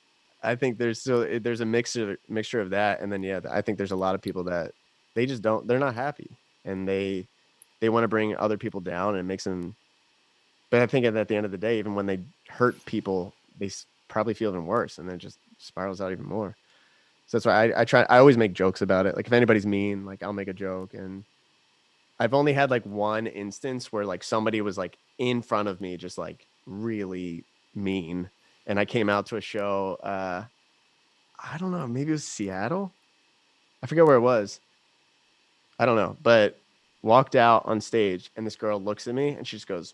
I think there's so there's a mixture mixture of that, and then yeah, I think there's a lot of people that they just don't they're not happy, and they they want to bring other people down, and it makes them. But I think at the end of the day, even when they hurt people, they probably feel even worse, and then it just spirals out even more. So that's why I, I try. I always make jokes about it. Like if anybody's mean, like I'll make a joke. And I've only had like one instance where like somebody was like in front of me, just like really mean. And I came out to a show. Uh, I don't know. Maybe it was Seattle. I forget where it was. I don't know. But walked out on stage, and this girl looks at me, and she just goes,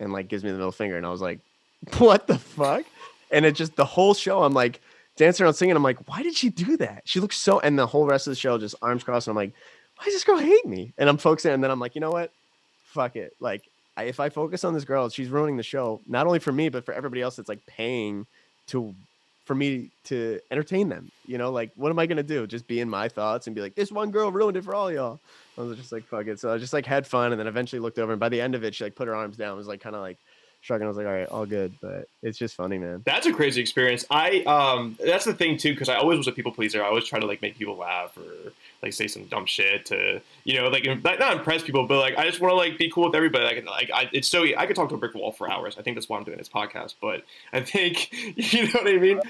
and like gives me the middle finger, and I was like, "What the fuck?" And it just the whole show, I'm like dancing around singing. I'm like, why did she do that? She looks so. And the whole rest of the show just arms crossed. And I'm like, why does this girl hate me? And I'm focusing. And then I'm like, you know what? Fuck it. Like, I, if I focus on this girl, she's ruining the show, not only for me, but for everybody else that's like paying to for me to entertain them. You know, like what am I gonna do? Just be in my thoughts and be like, this one girl ruined it for all y'all. I was just like, fuck it. So I just like had fun and then eventually looked over and by the end of it, she like put her arms down, was like kind of like shrugging. I was like, all right, all good. But it's just funny, man. That's a crazy experience. I um that's the thing too, because I always was a people pleaser. I always try to like make people laugh or like say some dumb shit to you know like not impress people, but like I just want to like be cool with everybody. Like like I, it's so I could talk to a brick wall for hours. I think that's why I'm doing this podcast. But I think you know what I mean.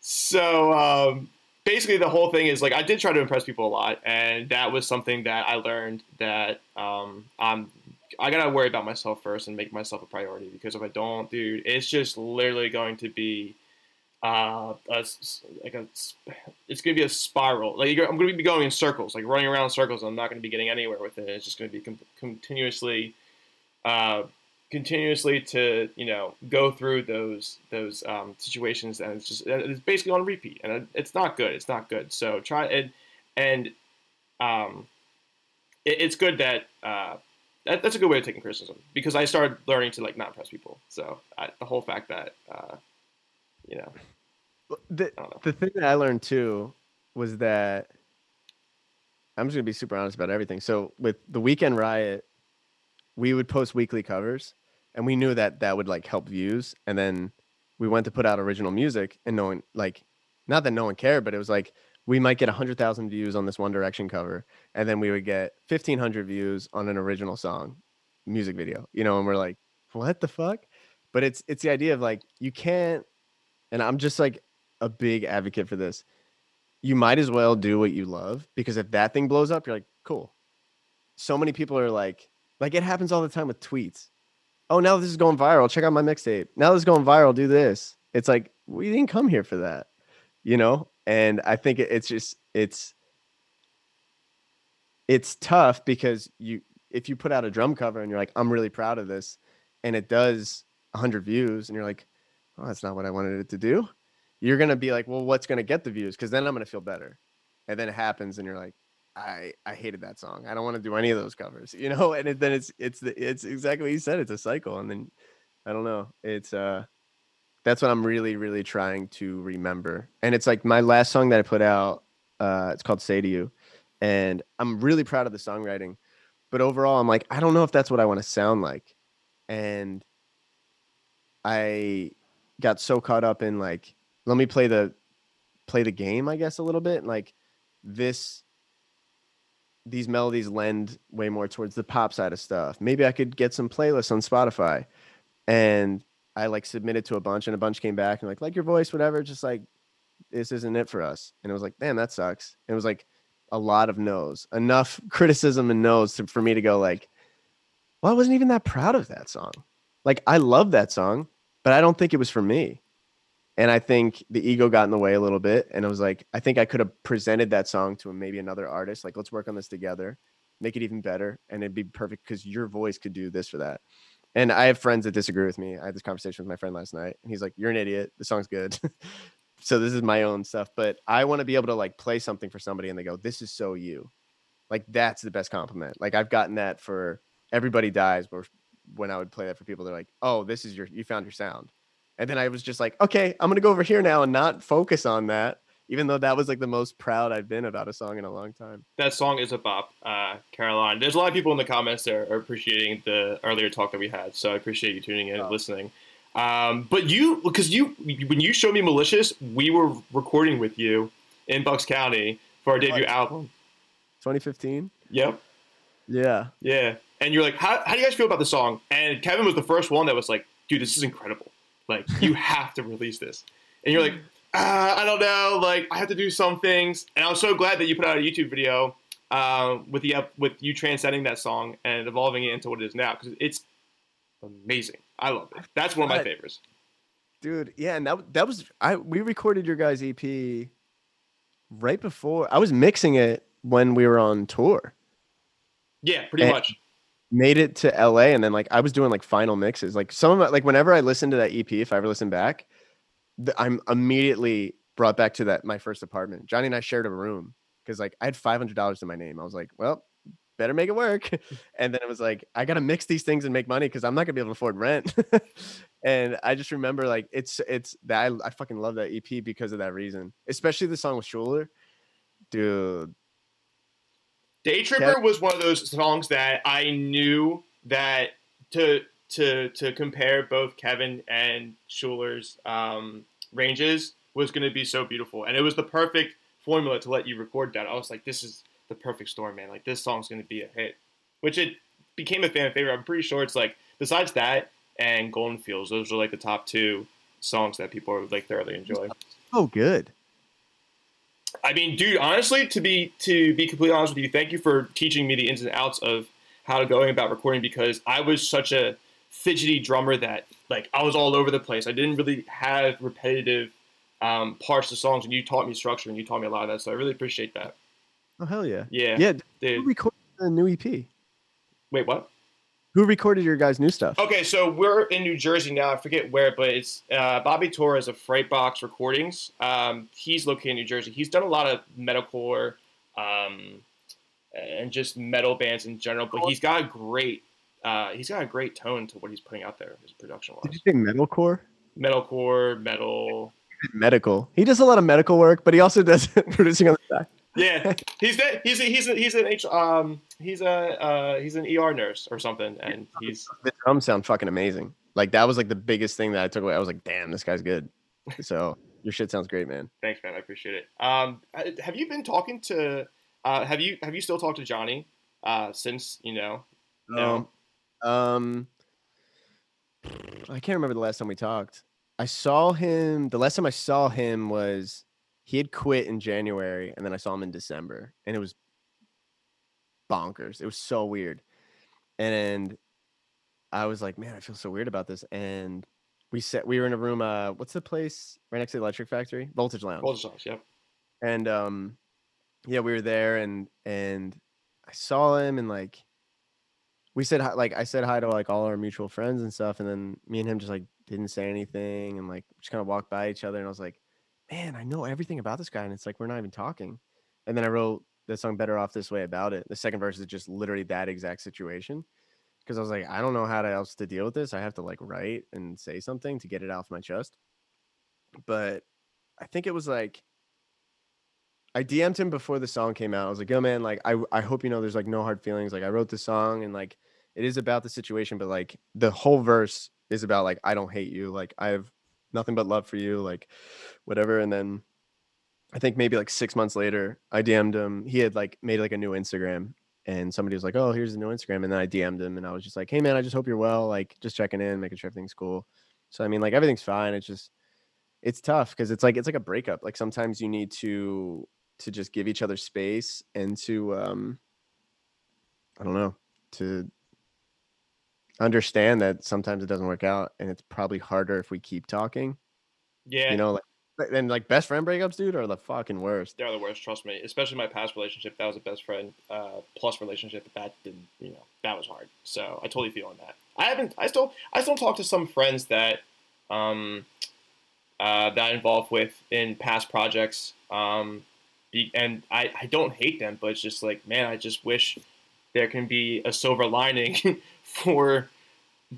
So um, basically, the whole thing is like I did try to impress people a lot, and that was something that I learned that um, I'm I gotta worry about myself first and make myself a priority because if I don't, dude, it's just literally going to be uh, a, like a, it's gonna be a spiral. Like I'm gonna be going in circles, like running around in circles. I'm not gonna be getting anywhere with it. It's just gonna be com- continuously, uh, continuously to you know go through those those um, situations, and it's just it's basically on repeat, and it's not good. It's not good. So try and and um, it, it's good that. Uh, that, that's a good way of taking criticism because I started learning to like not impress people. So I, the whole fact that uh, you know, the the thing that I learned too was that I'm just gonna be super honest about everything. So with the weekend riot, we would post weekly covers, and we knew that that would like help views. And then we went to put out original music, and no one like, not that no one cared, but it was like we might get 100,000 views on this One Direction cover, and then we would get 1,500 views on an original song music video, you know, and we're like, what the fuck? But it's it's the idea of like you can't, and I'm just like a big advocate for this. You might as well do what you love because if that thing blows up, you're like, cool. So many people are like, like it happens all the time with tweets. Oh, now this is going viral. Check out my mixtape. Now this is going viral. Do this. It's like we didn't come here for that, you know and I think it's just it's it's tough because you if you put out a drum cover and you're like I'm really proud of this and it does 100 views and you're like oh that's not what I wanted it to do you're going to be like well what's going to get the views cuz then I'm going to feel better and then it happens and you're like I I hated that song I don't want to do any of those covers you know and it, then it's it's the, it's exactly what you said it's a cycle and then I don't know it's uh that's what I'm really, really trying to remember. And it's like my last song that I put out, uh, it's called Say to You. And I'm really proud of the songwriting. But overall, I'm like, I don't know if that's what I want to sound like. And I got so caught up in like, let me play the play the game, I guess, a little bit. Like this these melodies lend way more towards the pop side of stuff. Maybe I could get some playlists on Spotify. And I like submitted to a bunch and a bunch came back and like like your voice, whatever. Just like this isn't it for us. And it was like, damn, that sucks. And it was like a lot of no's, enough criticism and no's to, for me to go like, well, I wasn't even that proud of that song. Like I love that song, but I don't think it was for me. And I think the ego got in the way a little bit. And it was like, I think I could have presented that song to maybe another artist. Like, let's work on this together, make it even better. And it'd be perfect because your voice could do this for that. And I have friends that disagree with me. I had this conversation with my friend last night, and he's like, "You're an idiot. The song's good." so this is my own stuff, but I want to be able to like play something for somebody, and they go, "This is so you." Like that's the best compliment. Like I've gotten that for everybody dies, but when I would play that for people, they're like, "Oh, this is your you found your sound," and then I was just like, "Okay, I'm gonna go over here now and not focus on that." even though that was like the most proud I've been about a song in a long time. That song is a bop, uh, Caroline. There's a lot of people in the comments there are appreciating the earlier talk that we had, so I appreciate you tuning in oh. and listening. Um, but you, because you, when you showed me Malicious, we were recording with you in Bucks County for our debut album. 2015. Yep. Yeah. Yeah. And you're like, how, how do you guys feel about the song? And Kevin was the first one that was like, dude, this is incredible. Like, you have to release this. And you're like, uh, I don't know, like I have to do some things, and I'm so glad that you put out a YouTube video uh, with the with you transcending that song and evolving it into what it is now because it's amazing. I love it. That's one of my favorites. Dude, yeah, and that that was I we recorded your guys' EP right before I was mixing it when we were on tour. Yeah, pretty and much. Made it to LA and then like I was doing like final mixes. Like some of my, like whenever I listen to that EP, if I ever listen back, th- I'm immediately brought back to that my first apartment. Johnny and I shared a room because like I had five hundred dollars to my name. I was like, well, better make it work. and then it was like, I gotta mix these things and make money because I'm not gonna be able to afford rent. and I just remember like it's it's that I, I fucking love that EP because of that reason, especially the song with Schuler, dude. Day Tripper was one of those songs that I knew that to to to compare both Kevin and Schuler's um, ranges was going to be so beautiful, and it was the perfect formula to let you record that. I was like, this is the perfect storm, man. Like this song's going to be a hit, which it became a fan favorite. I'm pretty sure it's like besides that and Golden Fields, those are like the top two songs that people are like thoroughly enjoy. Oh, good. I mean, dude, honestly, to be to be completely honest with you, thank you for teaching me the ins and outs of how to going about recording because I was such a fidgety drummer that like I was all over the place. I didn't really have repetitive um, parts of songs, and you taught me structure and you taught me a lot of that. So I really appreciate that. Oh hell yeah! Yeah, yeah. dude. Who recorded the new EP? Wait, what? Who recorded your guys' new stuff? Okay, so we're in New Jersey now. I forget where, but it's uh, Bobby Torres of Frightbox Recordings. Um, he's located in New Jersey. He's done a lot of metalcore um, and just metal bands in general, but he's got a great uh, he's got a great tone to what he's putting out there, his production wise. Did you say metalcore? Metalcore, metal. Medical. He does a lot of medical work, but he also does producing on the side. Yeah, he's that. He's a, he's a, he's an H um he's a uh, he's an ER nurse or something, and he's the drums sound fucking amazing. Like that was like the biggest thing that I took away. I was like, damn, this guy's good. So your shit sounds great, man. Thanks, man. I appreciate it. Um, have you been talking to? Uh, have you have you still talked to Johnny? Uh, since you know. No. Um, um, I can't remember the last time we talked. I saw him. The last time I saw him was he had quit in January, and then I saw him in December, and it was bonkers. It was so weird, and I was like, man, I feel so weird about this. And we said we were in a room. Uh, what's the place right next to the Electric Factory? Voltage Lounge. Voltage Lounge. Yep. And um, yeah, we were there, and and I saw him, and like we said hi, like I said hi to like all our mutual friends and stuff, and then me and him just like didn't say anything, and like just kind of walked by each other, and I was like, man, I know everything about this guy, and it's like we're not even talking. And then I wrote the song "Better Off This Way" about it. The second verse is just literally that exact situation, because I was like, I don't know how else to deal with this. I have to like write and say something to get it off my chest. But I think it was like I DM'd him before the song came out. I was like, yo, man, like, I, I hope you know there's like no hard feelings. Like, I wrote the song and like it is about the situation, but like the whole verse is about like, I don't hate you. Like, I have nothing but love for you, like, whatever. And then I think maybe like six months later, I DM'd him. He had like made like a new Instagram and somebody was like, oh, here's the new Instagram. And then I DM'd him and I was just like, hey, man, I just hope you're well. Like, just checking in, making sure everything's cool. So, I mean, like, everything's fine. It's just, it's tough because it's like it's like a breakup. Like sometimes you need to to just give each other space and to um I don't know, to understand that sometimes it doesn't work out and it's probably harder if we keep talking. Yeah. You know, like and like best friend breakups, dude, are the fucking worst. They're the worst, trust me. Especially my past relationship. That was a best friend uh, plus relationship. That didn't, you know, that was hard. So I totally feel on that. I haven't. I still. I still talk to some friends that, um, uh, that I involved with in past projects. Um, be, and I, I don't hate them, but it's just like, man, I just wish there can be a silver lining for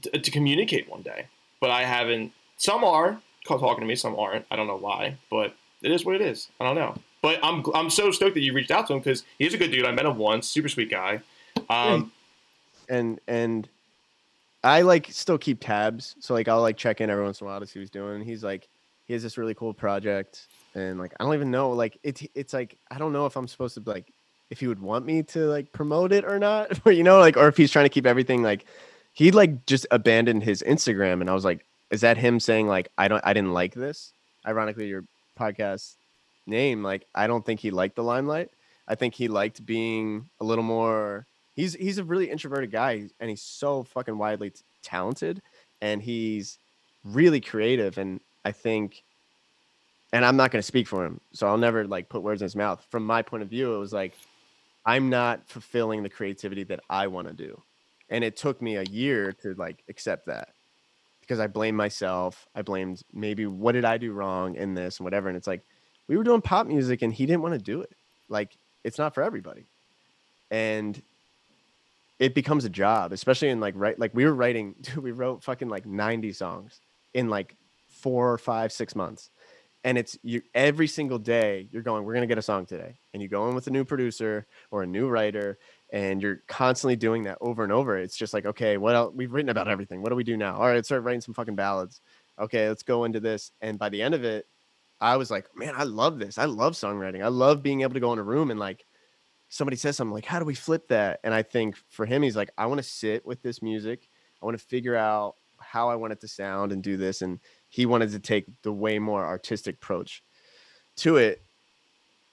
to, to communicate one day. But I haven't. Some are called talking to me, some aren't. I don't know why, but it is what it is. I don't know. But I'm I'm so stoked that you reached out to him because he's a good dude. I met him once, super sweet guy. Um, and and I like still keep tabs, so like I'll like check in every once in a while to see what he's doing. He's like he has this really cool project, and like I don't even know like it's it's like I don't know if I'm supposed to like if he would want me to like promote it or not, or you know like or if he's trying to keep everything like he like just abandoned his Instagram, and I was like is that him saying like I don't I didn't like this? Ironically, your podcast name, like I don't think he liked the limelight. I think he liked being a little more. He's he's a really introverted guy, and he's so fucking widely t- talented, and he's really creative. And I think, and I'm not going to speak for him, so I'll never like put words in his mouth. From my point of view, it was like I'm not fulfilling the creativity that I want to do, and it took me a year to like accept that because I blame myself. I blamed maybe what did I do wrong in this and whatever. And it's like we were doing pop music and he didn't want to do it. Like it's not for everybody. And it becomes a job, especially in like right like we were writing, dude, we wrote fucking like 90 songs in like four or five, six months. And it's you every single day you're going, we're gonna get a song today. And you go in with a new producer or a new writer and you're constantly doing that over and over. It's just like, okay, what else? We've written about everything. What do we do now? All right, start writing some fucking ballads. Okay, let's go into this. And by the end of it, I was like, man, I love this. I love songwriting. I love being able to go in a room and like somebody says something like, how do we flip that? And I think for him, he's like, I want to sit with this music. I want to figure out how I want it to sound and do this. And he wanted to take the way more artistic approach to it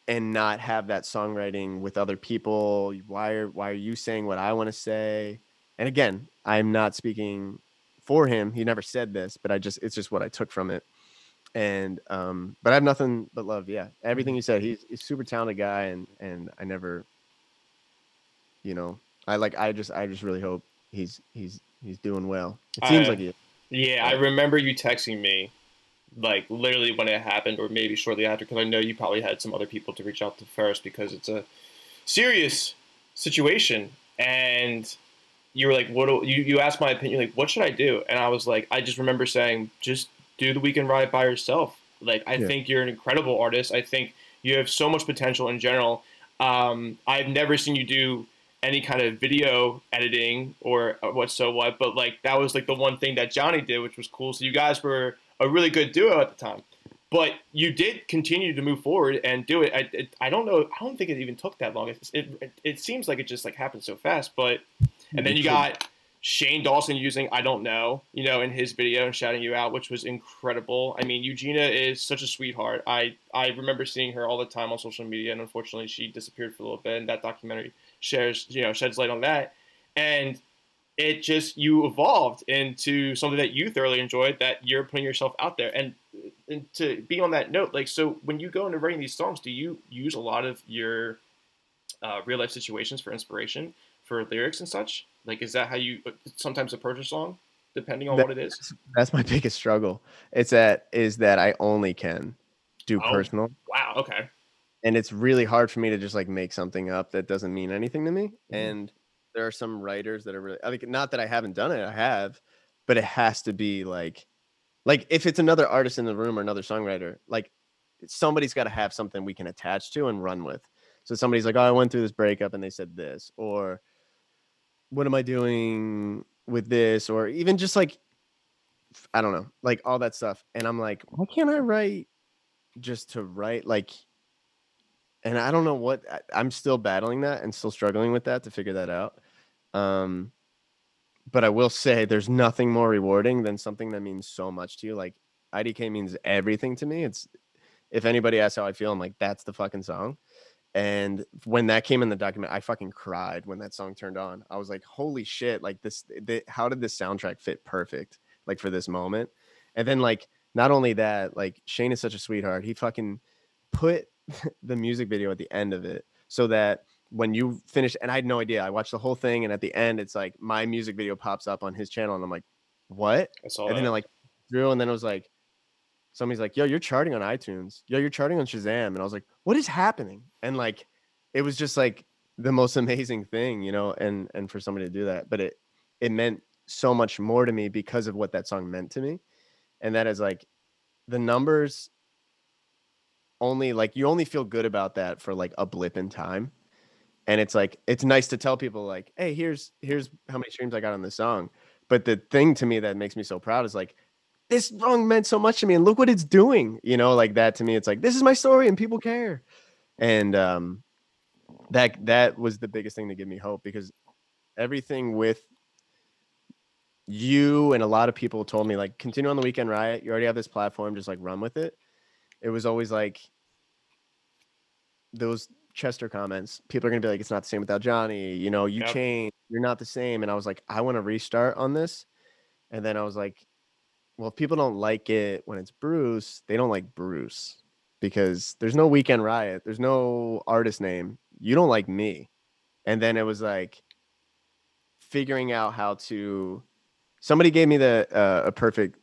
and not have that songwriting with other people. Why are why are you saying what I want to say? And again, I'm not speaking for him. He never said this, but I just it's just what I took from it. And um, but I have nothing but love. Yeah, everything you said. He's, he's super talented guy, and and I never, you know, I like I just I just really hope he's he's he's doing well. It seems I, like he. Yeah, I remember you texting me like literally when it happened, or maybe shortly after, because I know you probably had some other people to reach out to first because it's a serious situation. And you were like, "What?" Do, you you asked my opinion, like, "What should I do?" And I was like, I just remember saying, "Just do the weekend riot by yourself." Like, I yeah. think you're an incredible artist. I think you have so much potential in general. Um, I've never seen you do any kind of video editing or what so what, but like that was like the one thing that Johnny did, which was cool. So you guys were a really good duo at the time. But you did continue to move forward and do it. I, it, I don't know. I don't think it even took that long. It, it, it seems like it just like happened so fast. But and then you got Shane Dawson using I don't know, you know, in his video and shouting you out, which was incredible. I mean, Eugenia is such a sweetheart. I I remember seeing her all the time on social media, and unfortunately, she disappeared for a little bit. And that documentary shares, you know, sheds light on that. And it just you evolved into something that you thoroughly enjoyed that you're putting yourself out there. And, and to be on that note like so when you go into writing these songs do you use a lot of your uh, real life situations for inspiration for lyrics and such? Like is that how you uh, sometimes approach a song depending on that, what it is? that's my biggest struggle. It's that is that i only can do oh, personal. wow okay and it's really hard for me to just like make something up that doesn't mean anything to me mm-hmm. and there are some writers that are really think not that I haven't done it, I have, but it has to be like like if it's another artist in the room or another songwriter, like somebody's got to have something we can attach to and run with. So somebody's like, "Oh, I went through this breakup and they said this," or "What am I doing with this?" or even just like I don't know, like all that stuff. And I'm like, "Why can't I write just to write like and I don't know what I'm still battling that and still struggling with that to figure that out. Um, but I will say there's nothing more rewarding than something that means so much to you. Like IDK means everything to me. It's if anybody asks how I feel, I'm like, that's the fucking song. And when that came in the document, I fucking cried when that song turned on. I was like, holy shit, like this, the, how did this soundtrack fit perfect, like for this moment? And then, like, not only that, like, Shane is such a sweetheart. He fucking put the music video at the end of it so that when you finish and I had no idea. I watched the whole thing and at the end it's like my music video pops up on his channel and I'm like, what? and that. then it like through and then it was like somebody's like, yo, you're charting on iTunes. Yo, you're charting on Shazam. And I was like, what is happening? And like it was just like the most amazing thing, you know, and and for somebody to do that. But it it meant so much more to me because of what that song meant to me. And that is like the numbers only like you only feel good about that for like a blip in time. And it's like it's nice to tell people like hey here's here's how many streams i got on this song. But the thing to me that makes me so proud is like this song meant so much to me and look what it's doing. You know like that to me it's like this is my story and people care. And um that that was the biggest thing to give me hope because everything with you and a lot of people told me like continue on the weekend riot. You already have this platform just like run with it it was always like those Chester comments. People are gonna be like, "It's not the same without Johnny." You know, you yep. change. You're not the same. And I was like, I want to restart on this. And then I was like, well, if people don't like it when it's Bruce, they don't like Bruce because there's no Weekend Riot. There's no artist name. You don't like me. And then it was like figuring out how to somebody gave me the uh, a perfect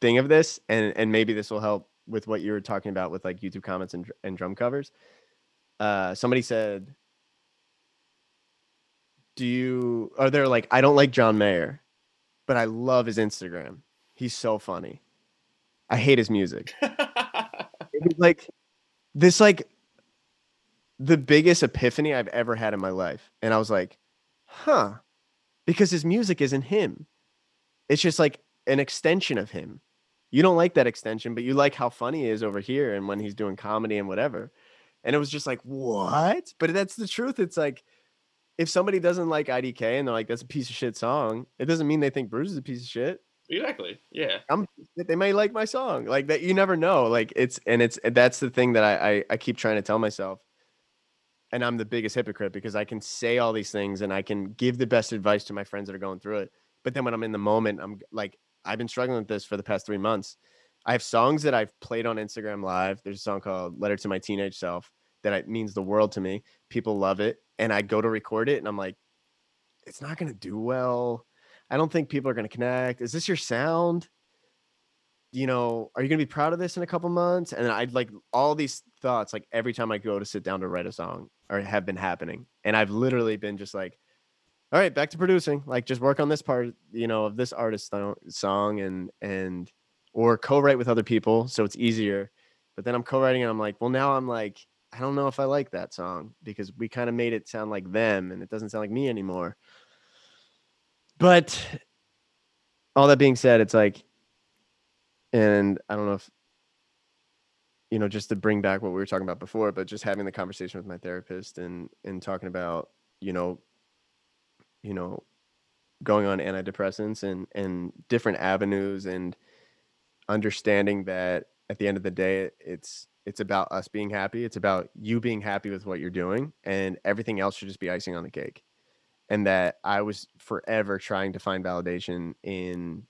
thing of this, and and maybe this will help with what you were talking about with like YouTube comments and and drum covers. Uh, somebody said, "Do you?" Are there like I don't like John Mayer, but I love his Instagram. He's so funny. I hate his music. it was like this like the biggest epiphany I've ever had in my life. And I was like, huh. Because his music isn't him. It's just like an extension of him. You don't like that extension, but you like how funny he is over here and when he's doing comedy and whatever. And it was just like, what? But that's the truth. It's like if somebody doesn't like IDK and they're like, that's a piece of shit song, it doesn't mean they think Bruce is a piece of shit. Exactly. Yeah. I'm, they may like my song. Like that, you never know. Like it's and it's that's the thing that I, I I keep trying to tell myself. And I'm the biggest hypocrite because I can say all these things and I can give the best advice to my friends that are going through it. But then when I'm in the moment, I'm like, I've been struggling with this for the past three months. I have songs that I've played on Instagram Live. There's a song called "Letter to My Teenage Self" that it means the world to me. People love it, and I go to record it, and I'm like, it's not gonna do well I don't think people are going to connect. Is this your sound? You know, are you going to be proud of this in a couple months? And I'd like all these thoughts, like every time I go to sit down to write a song, or have been happening. And I've literally been just like, all right, back to producing. Like, just work on this part, you know, of this artist song, and and or co-write with other people, so it's easier. But then I'm co-writing, and I'm like, well, now I'm like, I don't know if I like that song because we kind of made it sound like them, and it doesn't sound like me anymore. But all that being said, it's like, and I don't know if, you know, just to bring back what we were talking about before, but just having the conversation with my therapist and and talking about, you know, you know, going on antidepressants and and different avenues and understanding that at the end of the day, it's it's about us being happy. It's about you being happy with what you're doing, and everything else should just be icing on the cake and that I was forever trying to find validation in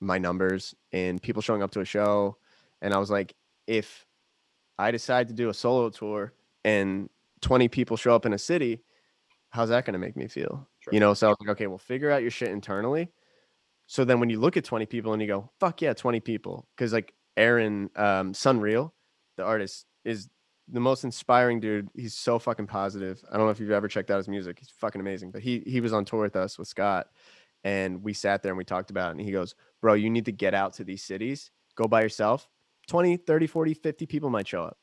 my numbers and people showing up to a show. And I was like, if I decide to do a solo tour and 20 people show up in a city, how's that going to make me feel? Sure. You know, so I was like, okay, well, figure out your shit internally. So then when you look at 20 people and you go, fuck yeah, 20 people. Cause like Aaron, um, Sunreal, the artist, is the most inspiring dude. He's so fucking positive. I don't know if you've ever checked out his music. He's fucking amazing. But he he was on tour with us with Scott and we sat there and we talked about it and he goes, "Bro, you need to get out to these cities. Go by yourself. 20, 30, 40, 50 people might show up.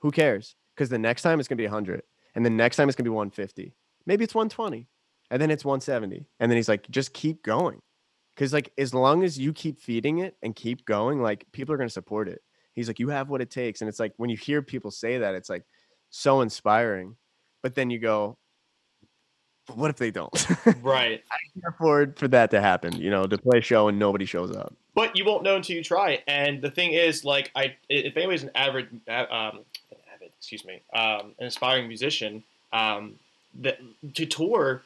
Who cares? Cuz the next time it's going to be 100 and the next time it's going to be 150. Maybe it's 120 and then it's 170. And then he's like, "Just keep going." Cuz like as long as you keep feeding it and keep going, like people are going to support it. He's like, you have what it takes. And it's like when you hear people say that, it's like so inspiring. But then you go, what if they don't? Right. I can't afford for that to happen, you know, to play a show and nobody shows up. But you won't know until you try. And the thing is, like, I if anybody's an avid, um, avid, excuse me, um, an aspiring musician, um, that to tour,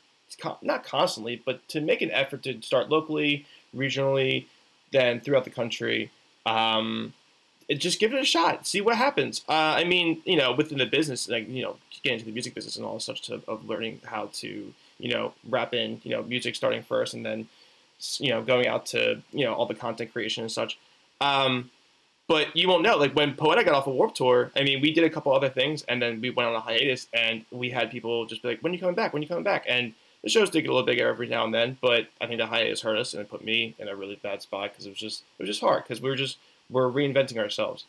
not constantly, but to make an effort to start locally, regionally, then throughout the country. Um, just give it a shot, see what happens. Uh, I mean, you know, within the business, like you know, get into the music business and all such of, of learning how to, you know, wrap in, you know, music starting first and then, you know, going out to, you know, all the content creation and such. Um, but you won't know. Like when Poetic got off a of Warped Tour, I mean, we did a couple other things and then we went on a hiatus and we had people just be like, "When are you coming back? When are you coming back?" And the shows did get a little bigger every now and then, but I think the hiatus hurt us and it put me in a really bad spot because it was just it was just hard because we were just we're reinventing ourselves.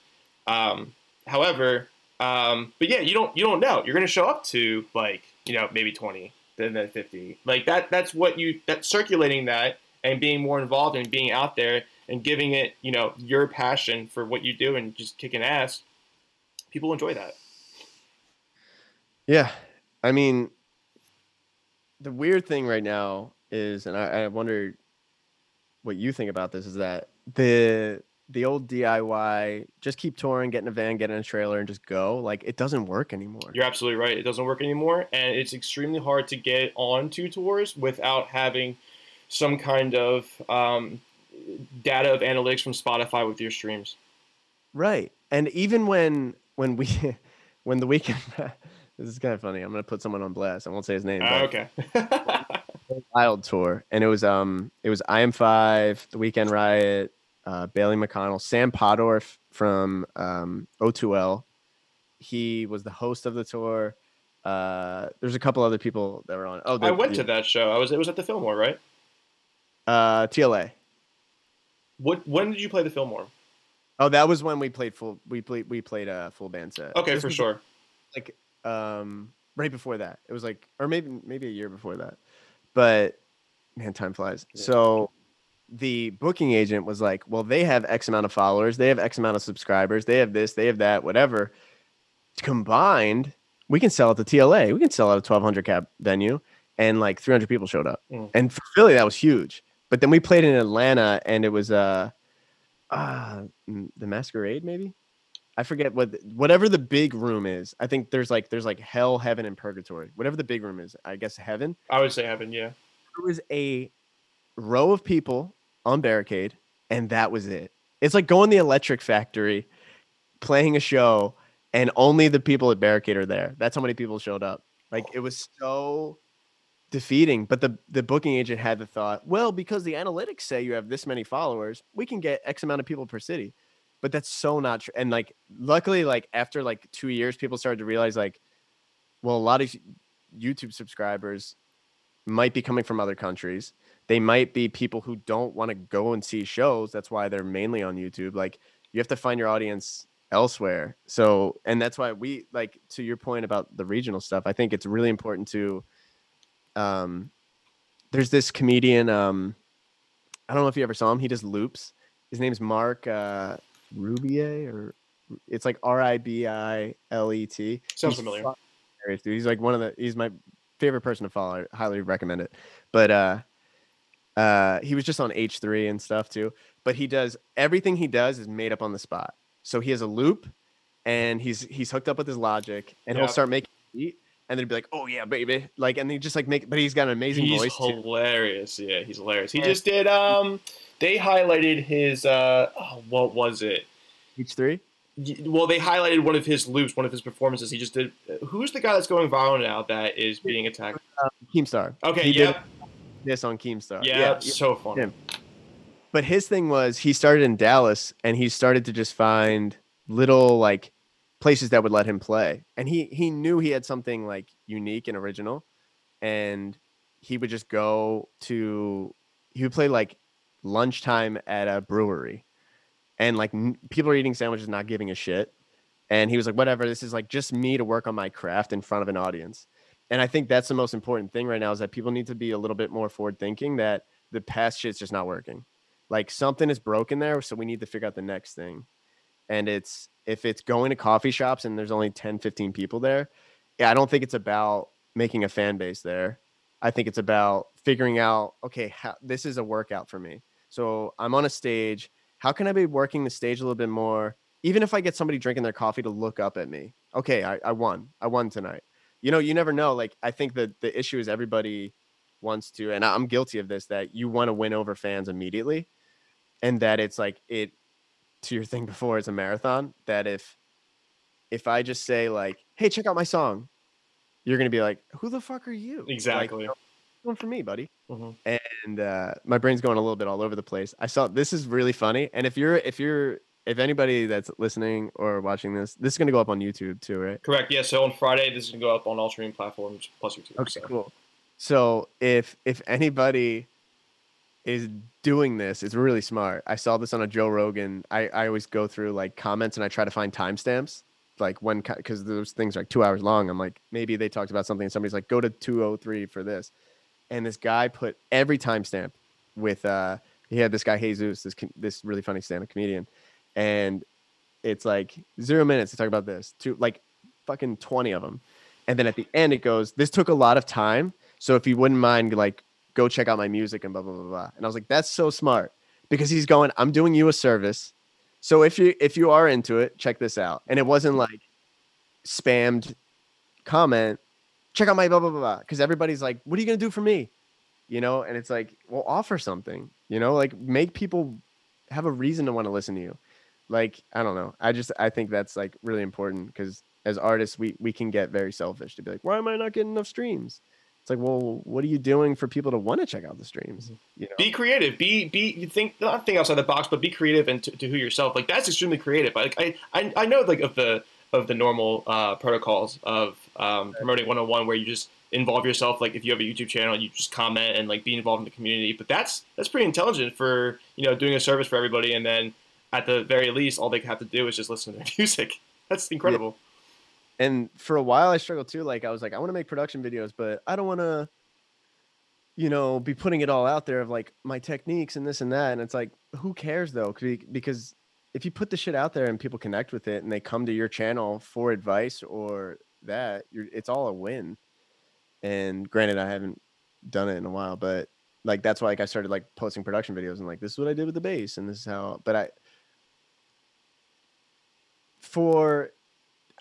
Um, however, um, but yeah, you don't you don't know. You're gonna show up to like you know maybe 20, then then 50. Like that. That's what you that circulating that and being more involved and being out there and giving it you know your passion for what you do and just kicking ass. People enjoy that. Yeah, I mean, the weird thing right now is, and I, I wonder what you think about this, is that the the old DIY, just keep touring, get in a van, get in a trailer, and just go. Like it doesn't work anymore. You're absolutely right. It doesn't work anymore, and it's extremely hard to get on two tours without having some kind of um, data of analytics from Spotify with your streams. Right, and even when when we when the weekend this is kind of funny. I'm gonna put someone on blast. I won't say his name. Uh, okay. Wild tour, and it was um it was I am Five, The Weekend Riot, uh, Bailey McConnell, Sam Pottorff from um, O2L. He was the host of the tour. Uh, there's a couple other people that were on. Oh, the, I went the, to that show. I was it was at the Fillmore, right? uh, TLA. What when did you play the Fillmore? Oh, that was when we played full. We played. We played a full band set. Okay, for sure. Like um, right before that, it was like, or maybe maybe a year before that. But man, time flies. Yeah. So the booking agent was like, "Well, they have X amount of followers. They have X amount of subscribers. They have this. They have that. Whatever. Combined, we can sell at the TLA. We can sell at a 1,200 cap venue." And like 300 people showed up, Mm. and for Philly that was huge. But then we played in Atlanta, and it was uh, uh mm, the Masquerade maybe. I forget what whatever the big room is. I think there's like there's like hell, heaven, and purgatory. Whatever the big room is, I guess heaven. I would say heaven, yeah. There was a row of people on barricade, and that was it. It's like going to the Electric Factory, playing a show, and only the people at barricade are there. That's how many people showed up. Like it was so defeating. But the the booking agent had the thought, well, because the analytics say you have this many followers, we can get X amount of people per city. But that's so not true. And like, luckily, like after like two years, people started to realize like, well, a lot of YouTube subscribers might be coming from other countries. They might be people who don't want to go and see shows. That's why they're mainly on YouTube. Like, you have to find your audience elsewhere. So, and that's why we like to your point about the regional stuff. I think it's really important to um there's this comedian um I don't know if you ever saw him. He does loops. His name's Marc uh Rebillet or it's like R I B I L E T. Sounds He's familiar. dude. He's like one of the he's my favorite person to follow. I highly recommend it. But uh uh he was just on H3 and stuff too. But he does everything he does is made up on the spot. So he has a loop and he's he's hooked up with his logic and he'll start making beat and then he'd be like, Oh yeah, baby. Like and he just like make but he's got an amazing He's voice too. hilarious. Yeah, he's hilarious. He Yeah. just did um they highlighted his uh oh, what was it? H3? Well, they highlighted one of his loops, one of his performances. He just did. Who's the guy that's going viral now that is being attacked? Keemstar. Okay, He did yep, this on Keemstar. yeah, yeah. so funny. him. But his thing was he started in Dallas and he started to just find little like places that would let him play. And he he knew he had something like unique and original and he would just go to he would play like lunchtime at a brewery and like n- people are eating sandwiches not giving a shit and he was like whatever this is like just me to work on my craft in front of an audience and i think that's the most important thing right now is that people need to be a little bit more forward thinking that the past shit's just not working like something is broken there so we need to figure out the next thing and it's if it's going to coffee shops and there's only 10 15 people there yeah i don't think it's about making a fan base there. I think it's about figuring out okay how, this is a workout for me. So i'm on a stage. How can i be working the stage a little bit more? Even if i get somebody drinking their coffee to look up at me. Okay i, I won. I won tonight. You know you never know. Like i think that the issue is everybody wants to and i'm guilty of this that you want to win over fans immediately and that it's like it to your thing before it's a marathon that if if i just say like hey check out my song you're gonna be like who the fuck are you Like, Exactly. one for me buddy Mhm. and uh, my brain's going a little bit all over the place i saw this is really funny and if you're if you're if anybody that's listening or watching this this is going to go up on youtube too right Correct. Yeah. So on Friday, this is gonna go up on all streaming platforms plus YouTube. Okay, so. cool. So if if anybody is doing this, is really smart. I saw this on a Joe Rogan. I, I always go through like comments and I try to find timestamps, like when because those things are like two hours long. I'm like maybe they talked about something and somebody's like go to 203 for this, and this guy put every timestamp with uh he had this guy Jesus, this this really funny stand-up comedian, and it's like zero minutes to talk about this, two, like fucking 20 of them. And then at the end, it goes, This took a lot of time. So if you wouldn't mind, like, go check out my music and blah, blah, blah, blah. And I was like, That's so smart because he's going, I'm doing you a service. So if you if you are into it, check this out. And it wasn't mm-hmm. like spammed comment, check out my blah blah blah blah. Because everybody's like, What are you gonna do for me? You know, and it's like, well, offer something, you know, like make people have a reason to want to listen to you. Like, I don't know. I just I think that's like really important because as artists we we can get very selfish to be like why am i not getting enough streams It's like, well, what are you doing for people to want to check out the streams? You know? Be creative. Be be you think not think outside the box, but be creative and to, to who yourself. Like that's extremely creative. Like I I, I know like of the of the normal uh, protocols of um, promoting 101 where you just involve yourself like if you have a youtube channel you just comment and like be involved in the community but that's that's pretty intelligent for you know doing a service for everybody and then at the very least all they have to do is just listen to their music that's incredible. And for a while i struggled too like i was like i want to make production videos but i don't want to you know be putting it all out there of like my techniques and this and that and it's like who cares though because if you put the shit out there and people connect with it and they come to your channel for advice or that it's all a win and granted, I haven't done it in a while, but like that's why like I started like posting production videos and like this is what I did with the bass and this is how. But I for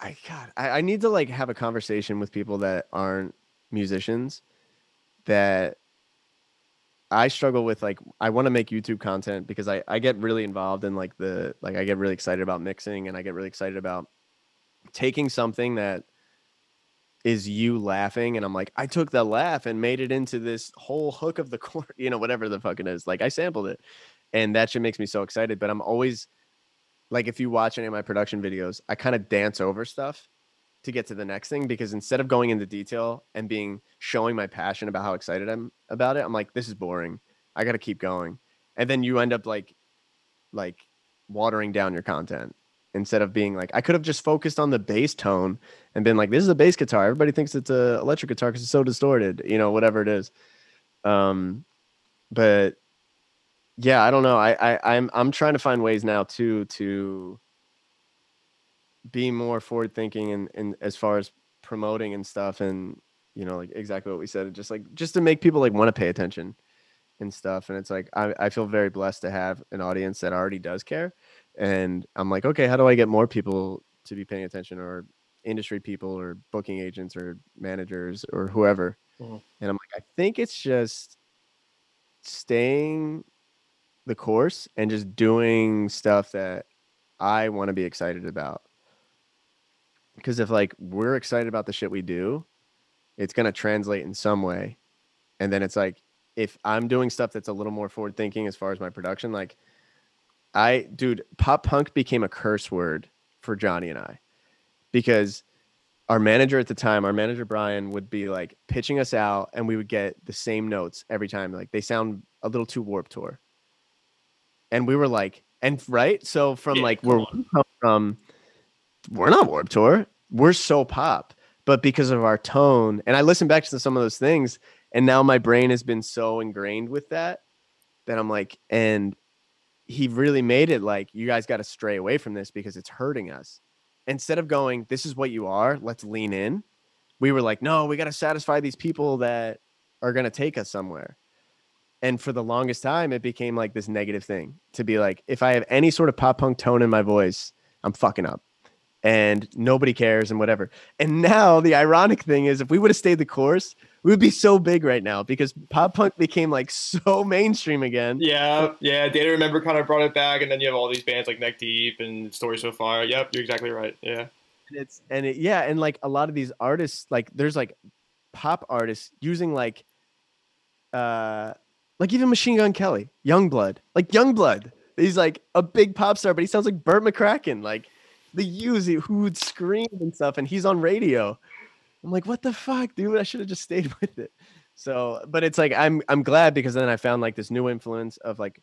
I God I, I need to like have a conversation with people that aren't musicians that I struggle with like I want to make YouTube content because I I get really involved in like the like I get really excited about mixing and I get really excited about taking something that is you laughing and i'm like i took that laugh and made it into this whole hook of the chord you know whatever the fuck it is like i sampled it. And that shit makes me so excited but i'm always like if you watch any of my production videos i kind of dance over stuff to get to the next thing because instead of going into detail and being showing my passion about how excited i'm about it i'm like this is boring i gotta keep going and then you end up like like watering down your content instead of being like I could have just focused on the bass tone and been like this is a bass guitar. Everybody thinks it's a electric guitar because it's so distorted, you know, whatever it is. Um, but yeah, I don't know. I, I I'm I'm trying to find ways now too to be more forward thinking and and as far as promoting and stuff and you know like exactly what we said just like just to make people like want to pay attention and stuff and it's like I, I feel very blessed to have an audience that already does care and i'm like okay how do i get more people to be paying attention or industry people or booking agents or managers or whoever mm-hmm. and i'm like i think it's just staying the course and just doing stuff that i want to be excited about. Because if like we're excited about the shit we do it's going to translate in some way. And then it's like if i'm doing stuff that's a little more forward thinking as far as my production like I, dude, pop punk became a curse word for Johnny and I. Because our manager at the time, our manager Brian, would be like pitching us out, and we would get the same notes every time. Like they sound a little too Warped Tour, and we were like, and right. So from yeah, like where we come from, we're not Warped Tour. We're so pop, but because of our tone, and I listen back to some of those things, and now my brain has been so ingrained with that that I'm like, and he really made it like you guys got to stray away from this because it's hurting us. Instead of going, this is what you are, let's lean in. We were like, no, we got to satisfy these people that are going to take us somewhere. And for the longest time, it became like this negative thing to be like, if I have any sort of pop punk tone in my voice, I'm fucking up and nobody cares and whatever. And now the ironic thing is, if we would have stayed the course, we would be so big right now because pop punk became like so mainstream again. Yeah, yeah. Day to Remember kind of brought it back, and then you have all these bands like Neck Deep and Story So Far. Yep, you're exactly right. Yeah. And it's and it, yeah, and like a lot of these artists, like there's like pop artists using like, uh, like even Machine Gun Kelly, Yungblud, like Yungblud. He's like a big pop star, but he sounds like Bert McCracken, like the Used who would scream and stuff, and he's on radio. I'm like, what the fuck, dude? I should have just stayed with it. So, but it's like I'm I'm glad because then I found like this new influence of like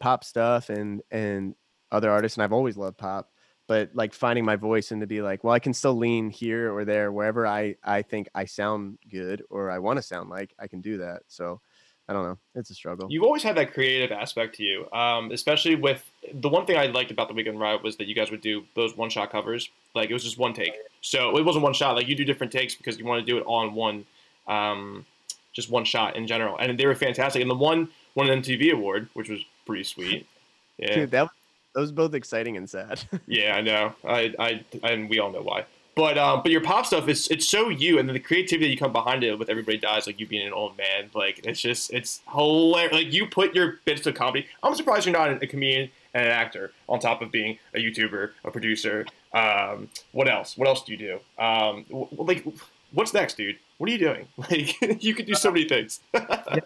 pop stuff and and other artists, and I've always loved pop. But like finding my voice and to be like, well, I can still lean here or there wherever I I think I sound good or I want to sound like I can do that. So I don't know. It's a struggle. You've always had that creative aspect to you, um, especially with the one thing I liked about the Weekend Riot was that you guys would do those one shot covers. Like it was just one take, so it wasn't one shot. Like you do different takes because you want to do it all in one, um, just one shot in general, and they were fantastic. And the one won an MTV award, which was pretty sweet. Yeah, Dude, that that was both exciting and sad. yeah, I know. I, I and we all know why. But um, but your pop stuff is it's so you, and then the creativity you come behind it with everybody dies, like you being an old man, like it's just it's hilarious. Like you put your bits to comedy. I'm surprised you're not a comedian and an actor on top of being a YouTuber, a producer. Um, what else? What else do you do? Um, like what's next, dude? What are you doing? Like, you could do so many things. yeah,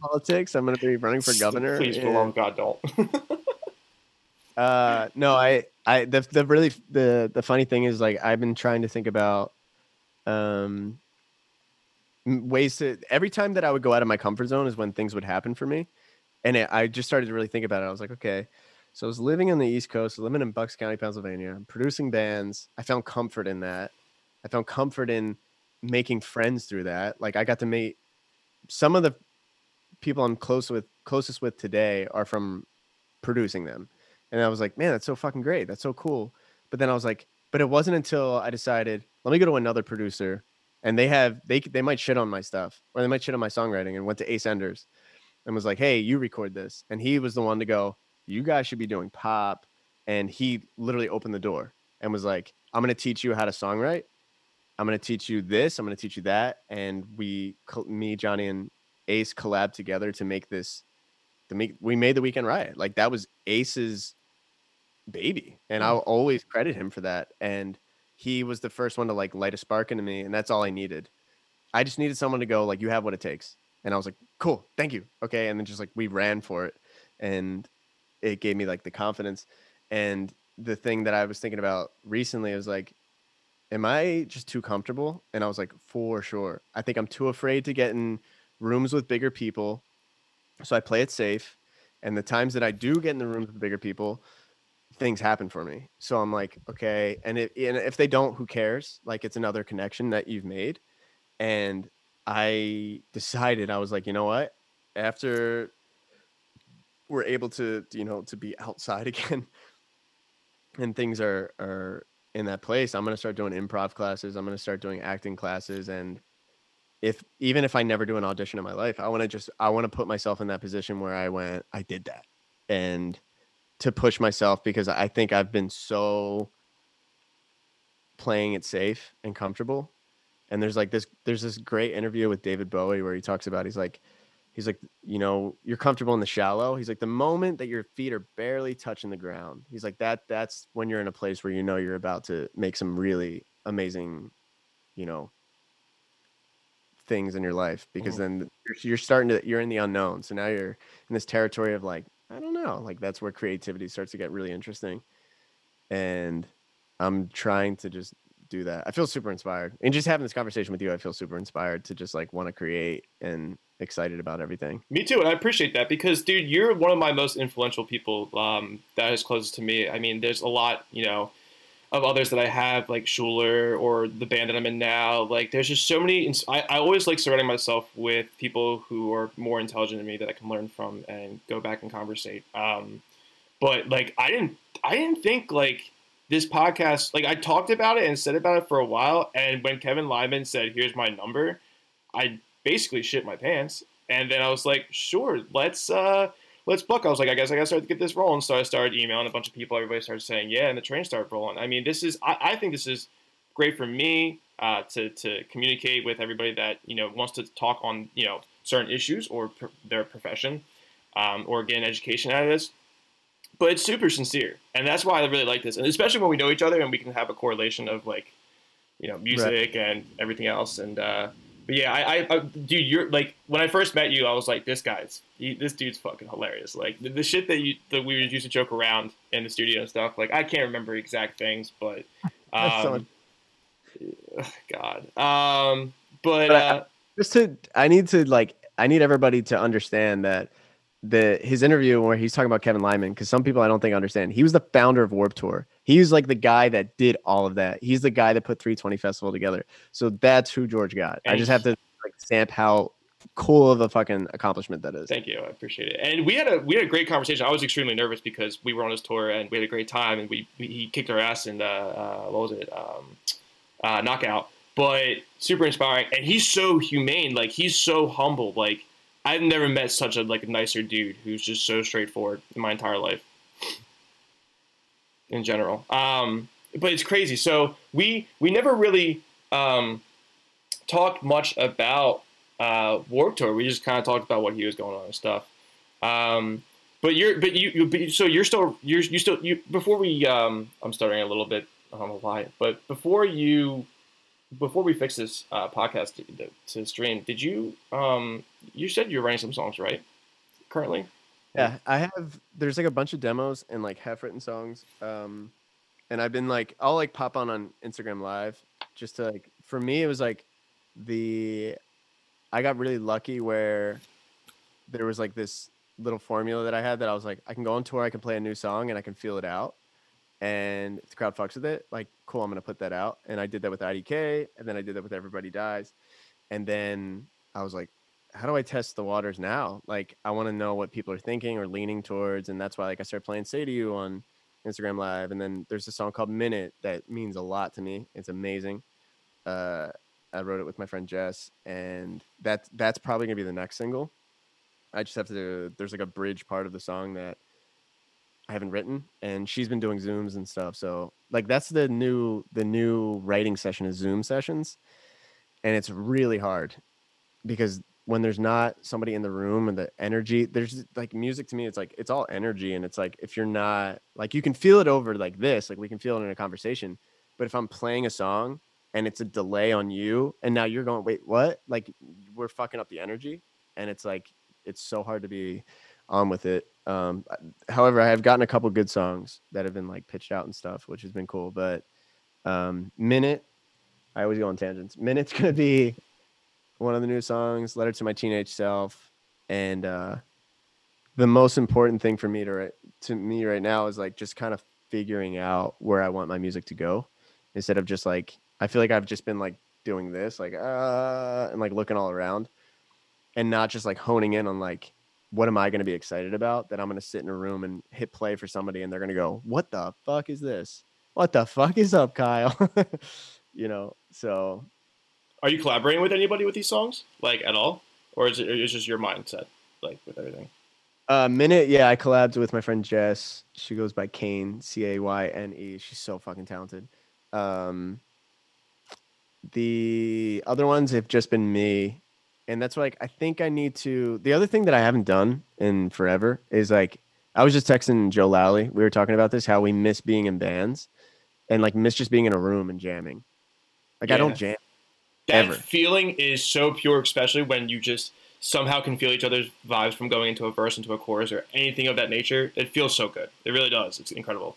politics. I'm going to be running for governor. Please, for love God, don't. uh, no, I, I, the, the really, the, the funny thing is, like, I've been trying to think about, um, ways to. Every time that I would go out of my comfort zone is when things would happen for me, and it, I just started to really think about it. I was like, okay. So I was living on the East Coast, living in Bucks County, Pennsylvania, producing bands. I found comfort in that. I found comfort in making friends through that. Like I got to meet some of the people I'm close with closest with today are from producing them. And I was like, man, that's so fucking great. That's so cool. But then I was like, but it wasn't until I decided, let me go to another producer and they have they they might shit on my stuff or they might shit on my songwriting and went to Ace Enders and was like, "Hey, you record this." And he was the one to go, "You guys should be doing pop." And he literally opened the door and was like, "I'm going to teach you how to songwrite I'm going to teach you this. I'm going to teach you that. And we, me, Johnny, and Ace collab together to make this. Make we made the weekend riot. Like that was Ace's baby, and mm. I'll always credit him for that. And he was the first one to like light a spark into me, and that's all I needed. I just needed someone to go like, "You have what it takes," and I was like, "Cool, thank you, okay." And then just like we ran for it, and it gave me like the confidence. And the thing that I was thinking about recently was like am I just too comfortable? And I was like, for sure. I think I'm too afraid to get in rooms with bigger people. So I play it safe. And the times that I do get in the rooms with bigger people, things happen for me. So I'm like, okay. And, it, and if they don't, who cares? Like it's another connection that you've made. And I decided, I was like, you know what? After we're able to, you know, to be outside again and things are, are in that place, I'm going to start doing improv classes. I'm going to start doing acting classes. And if, even if I never do an audition in my life, I want to just, I want to put myself in that position where I went, I did that. And to push myself because I think I've been so playing it safe and comfortable. And there's like this, there's this great interview with David Bowie where he talks about, he's like, he's like, you know, you're comfortable in the shallow. He's like, the moment that your feet are barely touching the ground, he's like, that that's when you're in a place where you know you're about to make some really amazing, you know, things in your life because mm-hmm. then you're, you're starting to you're in the unknown. So now you're in this territory of like, I don't know, like that's where creativity starts to get really interesting. And I'm trying to just do that. I feel super inspired. And just having this conversation with you, I feel super inspired to just like want to create and excited about everything. Me too, and I appreciate that because, dude, you're one of my most influential people um, that is closest to me. I mean, there's a lot, you know, of others that I have, like Schuler or the band that I'm in now. Like, there's just so many. I, I always like surrounding myself with people who are more intelligent than me that I can learn from and go back and conversate. Um, but like, I didn't, I didn't think like this podcast. Like, I talked about it and said about it for a while, and when Kevin Lyman said, "Here's my number," I basically shit my pants. And then I was like, sure, let's uh, let's book. I was like, I guess I gotta start to get this rolling. So I started emailing a bunch of people. Everybody started saying, yeah, and the train started rolling. I mean, this is I, I think this is great for me uh, to to communicate with everybody that you know wants to talk on you know certain issues or pr- their profession um, or get an education out of this. But it's super sincere, and that's why I really like this, and especially when we know each other and we can have a correlation of like, you know, music right. and everything else, and uh, but yeah, I, I, I, dude, you're like when I first met you, I was like, this guy's, he, this dude's fucking hilarious. Like the, the, shit that you that we used to joke around in the studio and stuff. Like I can't remember exact things, but um, God, um, but, but uh, just to, I need to like, I need everybody to understand that the his interview where he's talking about Kevin Lyman because some people I don't think understand. He was the founder of Warped Tour. He was like the guy that did all of that. He's the guy that put 320 Festival together. So that's who George got. And I just have to like stamp how cool of a fucking accomplishment that is. Thank you. I appreciate it. And we had a we had a great conversation. I was extremely nervous because we were on his tour and we had a great time and we, we he kicked our ass and uh, uh, what was it um, uh, knockout. But super inspiring and he's so humane. Like he's so humble. Like I've never met such a like a nicer dude who's just so straightforward in my entire life. In general, um, but it's crazy. So we we never really um, talked much about uh, Warped Tour. We just kind of talked about what he was going on and stuff. Um, but you're but you, you but, so you're still you're you still you before we um, I'm starting a little bit I don't know why but before you before we fix this uh, podcast to, to stream, did you um you said you're writing some songs right currently? Yeah, I have. There's like a bunch of demos and like half written songs. Um, and I've been like, I'll like pop on on Instagram Live just to like. For me, it was like the. I got really lucky where there was like this little formula that I had that I was like, I can go on tour, I can play a new song, and I can feel it out. And the crowd fucks with it, like, cool, I'm gonna put that out. And I did that with IDK, and then I did that with Everybody Dies. And then I was like, how do I test the waters now? Like, I want to know what people are thinking or leaning towards, and that's why like I started playing "Say to You" on Instagram Live, and then there's a song called "Minute" that means a lot to me. It's amazing. Uh, I wrote it with my friend Jess, and that that's probably gonna be the next single. I just have to. There's like a bridge part of the song that I haven't written, and she's been doing zooms and stuff. So like that's the new the new writing session is Zoom sessions, and it's really hard because when there's not somebody in the room and the energy there's like music to me it's like it's all energy and it's like if you're not like you can feel it over like this like we can feel it in a conversation but if i'm playing a song and it's a delay on you and now you're going wait what? Like we're fucking up the energy and it's like it's so hard to be on with it um however i have gotten a couple good songs that have been like pitched out and stuff which has been cool but um minute i always go on tangents minute's gonna be one of the new songs, "Letter to My Teenage Self," and uh, the most important thing for me to to me right now is like just kind of figuring out where I want my music to go, instead of just like I feel like I've just been like doing this like uh and like looking all around, and not just like honing in on like what am I going to be excited about that I'm going to sit in a room and hit play for somebody and they're going to go, "What the fuck is this? What the fuck is up, Kyle?" you know. So are you collaborating with anybody with these songs, like at all, or is it is just your mindset, like with everything? Uh, minute, yeah, I collabed with my friend Jess. She goes by Cayne, C A Y N E. She's so fucking talented. Um, the other ones have just been me, and that's like I think I need to. The other thing that I haven't done in forever is like I was just texting Joe Lally. We were talking about this how we miss being in bands, and like miss just being in a room and jamming. Like yeah. I don't jam that Ever. feeling is so pure, especially when you just somehow can feel each other's vibes from going into a verse, into a chorus, or anything of that nature. It feels so good. It really does. It's incredible.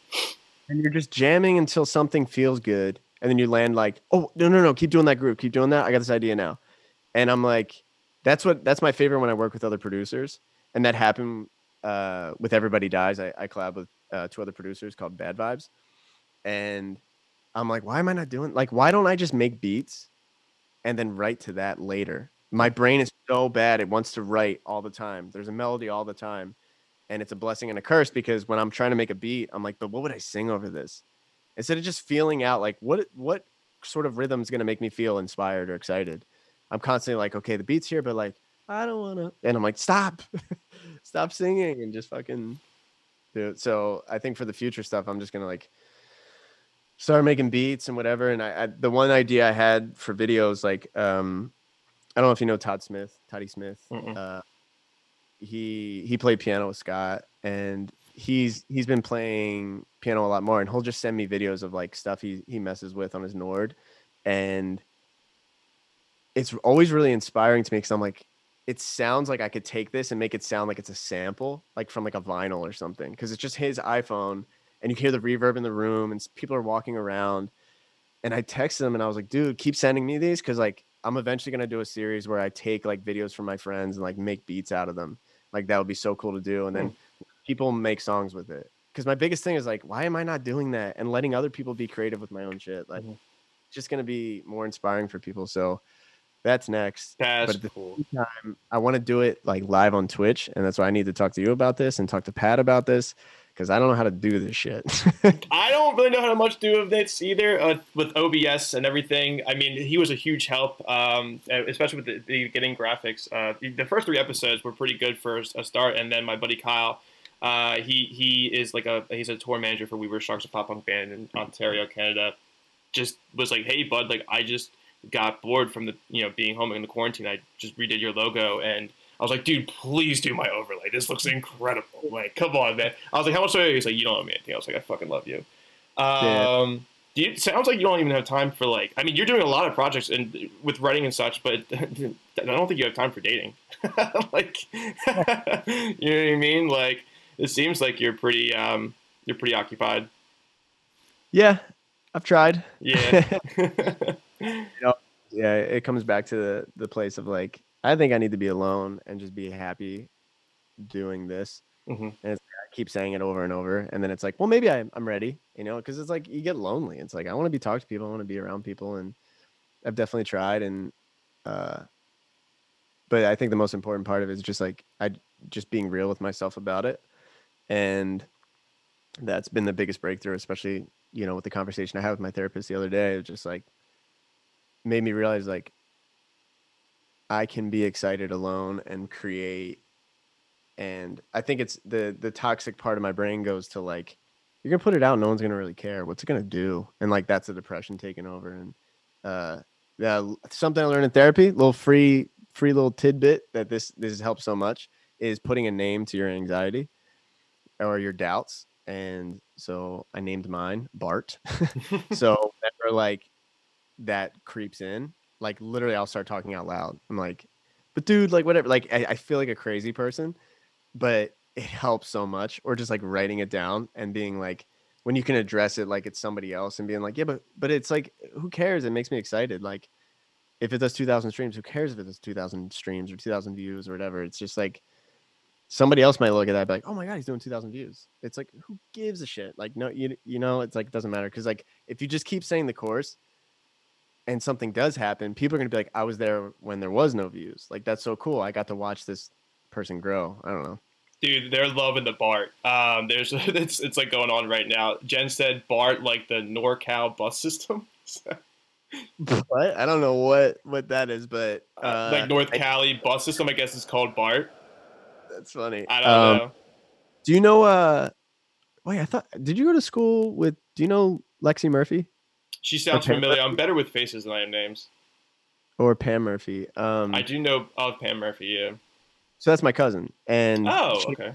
And you're just jamming until something feels good, and then you land like, oh no no no, keep doing that group, keep doing that. I got this idea now, and I'm like, that's what that's my favorite when I work with other producers, and that happened uh, with Everybody Dies. I, I collab with uh, two other producers called Bad Vibes, and I'm like, why am I not doing like why don't I just make beats and then write to that later. My brain is so bad; it wants to write all the time. There's a melody all the time, and it's a blessing and a curse because when I'm trying to make a beat, I'm like, but what would I sing over this? Instead of just feeling out like what what sort of rhythm is going to make me feel inspired or excited, I'm constantly like, okay, the beat's here, but like I don't want to, and I'm like, stop, stop singing and just fucking do it. So I think for the future stuff, I'm just gonna like started making beats and whatever. And I, I, the one idea I had for videos, like um, I don't know if you know Todd Smith, Toddy Smith. Uh, he he played piano with Scott, and he's he's been playing piano a lot more. And he'll just send me videos of like stuff he he messes with on his Nord, and it's always really inspiring to me because I'm like, it sounds like I could take this and make it sound like it's a sample, like from like a vinyl or something, because it's just his iPhone and you hear the reverb in the room and people are walking around. And I texted him and I was like, dude, keep sending me these because like I'm eventually gonna do a series where I take like videos from my friends and like make beats out of them. Like that would be so cool to do. And then people make songs with it. Because my biggest thing is like, why am I not doing that and letting other people be creative with my own shit? Like, mm-hmm. it's just gonna be more inspiring for people. So that's next. That's but at the cool. time, I want to do it like live on Twitch, and that's why I need to talk to you about this and talk to Pat about this because I don't know how to do this shit. I don't really know how to much do of this either uh, with OBS and everything. I mean, he was a huge help, um, especially with the, the getting graphics. Uh, the first three episodes were pretty good for a start, and then my buddy Kyle, uh, he he is like a he's a tour manager for We Were Sharks, a pop punk band in Ontario, Canada. Just was like, hey bud, like I just got bored from the you know being home in the quarantine. I just redid your logo and I was like, dude, please do my overlay. This looks incredible. Like, come on, man. I was like, how much do I? He's like, you don't owe me anything. I was like, I fucking love you. Um, Do you, sounds like you don't even have time for like. I mean, you're doing a lot of projects and with writing and such, but I don't think you have time for dating. like, you know what I mean? Like, it seems like you're pretty um, you're pretty occupied. Yeah, I've tried. Yeah. you know, yeah, it comes back to the the place of like I think I need to be alone and just be happy doing this. Mhm. And it's, I keep saying it over and over, and then it's like, well, maybe I, I'm ready, you know, because it's like you get lonely. It's like I want to be talking to people, I want to be around people, and I've definitely tried, and uh, but I think the most important part of it is just like I just being real with myself about it, and that's been the biggest breakthrough, especially you know with the conversation I had with my therapist the other day. It just like made me realize like I can be excited alone and create. And I think it's the the toxic part of my brain goes to like, you're gonna put it out, no one's gonna really care. What's it gonna do? And like that's the depression taking over. And uh, yeah, something I learned in therapy, little free free little tidbit that this this has helped so much is putting a name to your anxiety or your doubts. And so I named mine Bart. so whenever like that creeps in, like literally I'll start talking out loud. I'm like, but dude, like whatever. Like I, I feel like a crazy person, but it helps so much. Or just like writing it down and being like, when you can address it like it's somebody else and being like, yeah, but but it's like, who cares? It makes me excited. Like if it does 2,000 streams, who cares if it does 2,000 streams or 2,000 views or whatever? It's just like somebody else might look at that and be like, oh my god, he's doing 2,000 views. It's like who gives a shit? Like no, you you know, it's like it doesn't matter because like if you just keep saying the course and something does happen, people are gonna be like, I was there when there was no views. Like that's so cool. I got to watch this person grow. I don't know. Dude, they're loving the Bart. Um, there's it's it's like going on right now. Jen said Bart like the NorCal bus system, What? I don't know what what that is, but uh, like North I- Cali bus system. I guess it's called Bart. that's funny. I don't Um, know. Do you know? uh Wait, I thought. Did you go to school with? Do you know Lexi Murphy She sounds familiar. I'm better with faces than I am names. or Pam Murphy? Um, I do know of Pam Murphy. Yeah. so that's my cousin, and Oh, okay.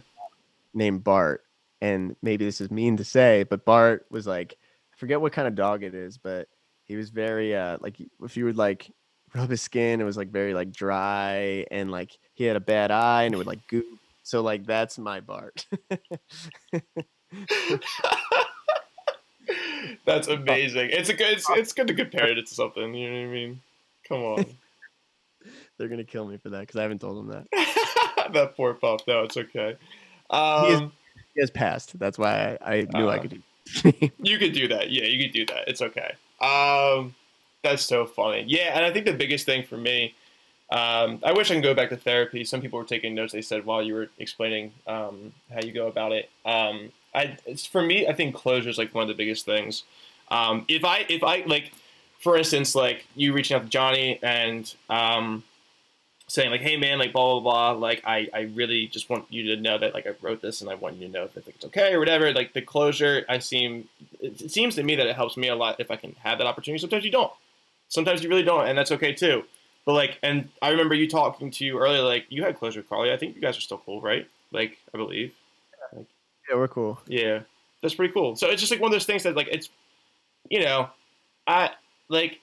named Bart. And maybe this is mean to say, but Bart was like, I forget what kind of dog it is, but he was very uh like if you would like rub his skin, it was like very like dry and like he had a bad eye and it would like goop. So like that's my Bart. That's amazing. It's a good. It's, it's good to compare it to something. You know what I mean? Come on. They're gonna kill me for that because I haven't told them that. that poor pup. No, it's okay. Um, He has passed. That's why I, I knew I Uh, could do. you could do that. Yeah, you could do that. It's okay. Um, that's so funny. Yeah, and I think the biggest thing for me, um, I wish I can go back to therapy. Some people were taking notes. They said while you were explaining um, how you go about it. Um, I, for me. I think closure is like one of the biggest things. Um, if I, if I like, for instance, like you reaching out to Johnny and um, saying like, "Hey man, like blah blah blah," like I, I really just want you to know that like I wrote this and I want you to know if I think it's okay or whatever. Like the closure, I seem it, it seems to me that it helps me a lot if I can have that opportunity. Sometimes you don't. Sometimes you really don't, and that's okay too. But like, and I remember you talking to you earlier. Like you had closure, with Carly. I think you guys are still cool, right? Like I believe. Yeah, we're cool. Yeah, that's pretty cool. So it's just like one of those things that like it's, you know, I like.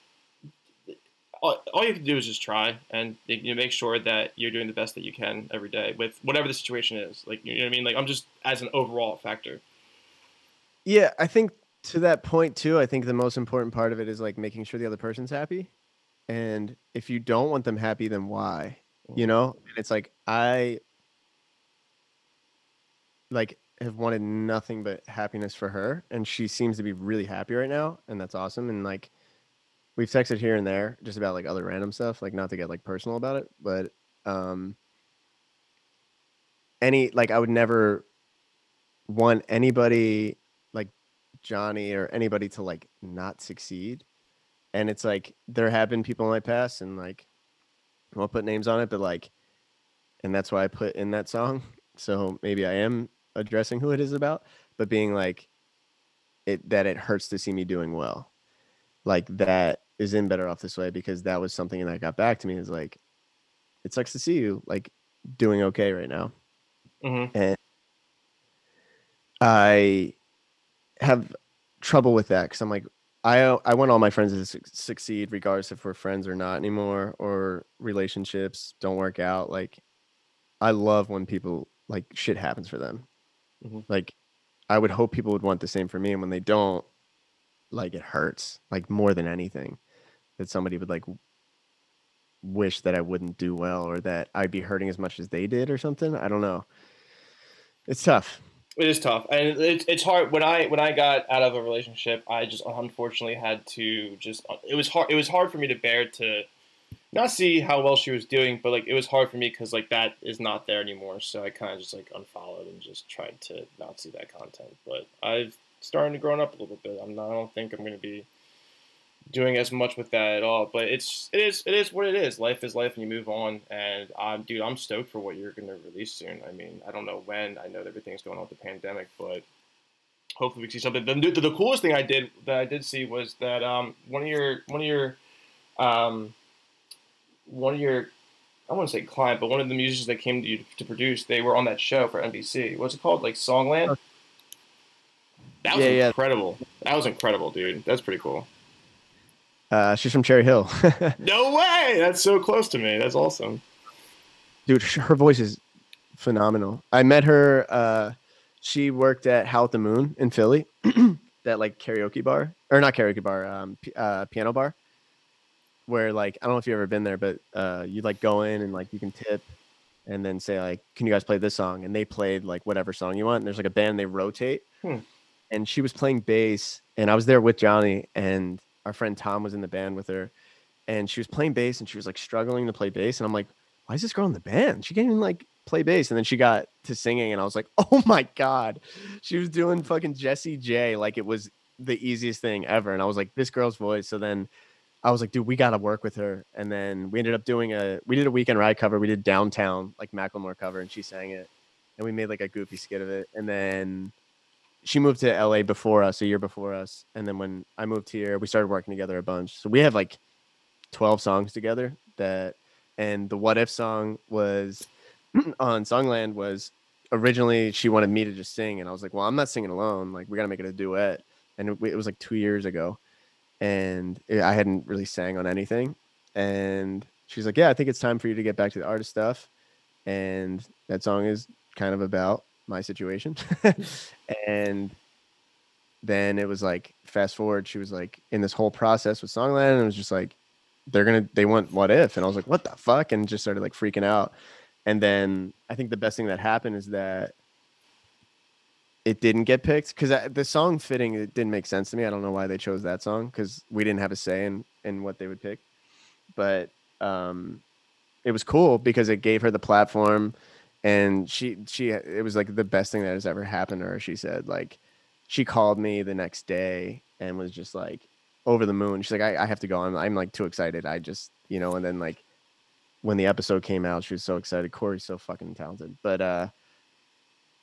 All, all you have to do is just try and you know, make sure that you're doing the best that you can every day with whatever the situation is. Like you know what I mean? Like I'm just as an overall factor. Yeah, I think to that point too, I think the most important part of it is like making sure the other person's happy. And if you don't want them happy, then why? You mm. know? And it's like I like have wanted nothing but happiness for her and she seems to be really happy right now and that's awesome and like we've texted here and there just about like other random stuff like not to get like personal about it but um any like i would never want anybody like johnny or anybody to like not succeed and it's like there have been people in my past and like i won't put names on it but like and that's why i put in that song so maybe i am addressing who it is about but being like it that it hurts to see me doing well like that is in better off this way because that was something that got back to me is like it sucks to see you like doing okay right now Mm-hmm. and I have trouble with that because I'm like, I I want all my friends to su- succeed, regardless if we're friends or not anymore, or relationships don't work out. Like, I love when people like shit happens for them. Mhm. Like, I would hope people would want the same for me, and when they don't, like it hurts, like more than anything, that somebody would like wish that I wouldn't do well or that I'd be hurting as much as they did or something. I don't know. It's tough. It is tough, and it's it's hard. When I when I got out of a relationship, I just unfortunately had to just. It was hard. It was hard for me to bear to not see how well she was doing, but like it was hard for me because like that is not there anymore. So I kind of just like unfollowed and just tried to not see that content. But I've starting to grow up a little bit. I'm not. I don't think I'm going to be doing as much with that at all. But it's it is it is what it is. Life is life, and you move on. And I'm dude, I'm stoked for what you're going to release soon. I mean, I don't know when. I know everything's going on with the pandemic, but hopefully we see something. The, the, the coolest thing I did that I did see was that um one of your one of your um one of your I want to say client, but one of the musicians that came to you to produce, they were on that show for NBC. What's it called? Like Songland. That was Yeah, yeah. incredible. That was incredible, dude. That's pretty cool. Uh, she's from Cherry Hill. No way! That's so close to me. That's awesome. dude her voice is phenomenal i met her uh she worked at Howl at the moon in philly that like karaoke bar or not karaoke bar um p- uh, piano bar where like i don't know if you've ever been there but uh you like go in and like you can tip and then say like can you guys play this song and they played like whatever song you want and there's like a band they rotate Hmm. and she was playing bass and i was there with johnny and our friend tom was in the band with her and she was playing bass and she was like struggling to play bass and i'm like why is this girl in the band? She can't even like play bass. And then she got to singing, and I was like, oh my god, she was doing fucking Jessie J like it was the easiest thing ever. And I was like, this girl's voice. So then I was like, dude, we got to work with her. And then we ended up doing a we did a weekend riot cover. We did downtown like Macklemore cover, and she sang it, and we made like a goofy skit of it. And then she moved to LA before us, a year before us. And then when I moved here, we started working together a bunch. So we have like 12 songs together that and the what if song was on Songland was originally she wanted me to just sing and I was like, "Well, I'm not singing alone. Like we got to make it a duet." And it, it was like 2 years ago and I hadn't really sang on anything and she's like, "Yeah, I think it's time for you to get back to the artist stuff." And that song is kind of about my situation. and then it was like fast forward she was like in this whole process with Songland and it was just like they're gonna they want what if and i was like what the fuck and just started like freaking out and then i think the best thing that happened is that it didn't get picked because the song fitting it didn't make sense to me i don't know why they chose that song because we didn't have a say in in what they would pick but um it was cool because it gave her the platform and she she it was like the best thing that has ever happened to her she said like she called me the next day and was just like over the moon. She's like, I, I have to go. I'm, I'm like too excited. I just, you know, and then like when the episode came out, she was so excited. Corey's so fucking talented. But uh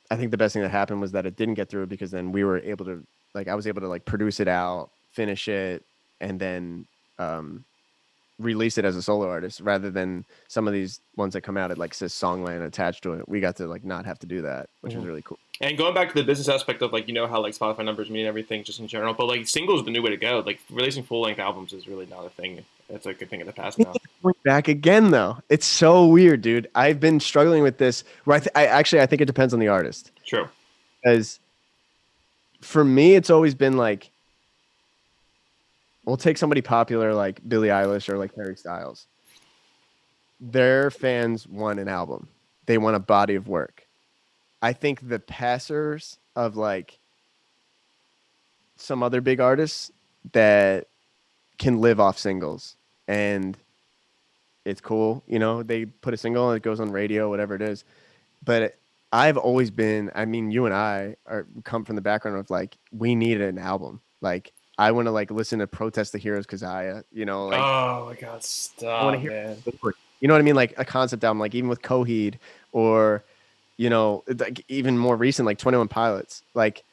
I think the best thing that happened was that it didn't get through because then we were able to like I was able to like produce it out, finish it, and then um release it as a solo artist rather than some of these ones that come out it like says songland attached to it. We got to like not have to do that, which was Mhm. really cool. And going back to the business aspect of like you know how like Spotify numbers mean everything just in general, but like singles are the new way to go. Like releasing full length albums is really not a thing. It's a good thing of the past now. Back again though. It's so weird, dude. I've been struggling with this. Where I, th- I actually I think it depends on the artist. True. Because for me, it's always been like, we'll take somebody popular like Billie Eilish or like Harry Styles. Their fans want an album. They want a body of work. I think the passers of like some other big artists that can live off singles and it's cool, you know, they put a single and it goes on radio, whatever it is. But I've always been, I mean, you and I are come from the background of like, we needed an album. Like, I want to like listen to Protest the Hero's Kezia, you know, like, oh my god, stop I wanna hear- man. you know what I mean? Like a concept album, like even with Coheed or, you know, like even more recent, like 21 Pilots, like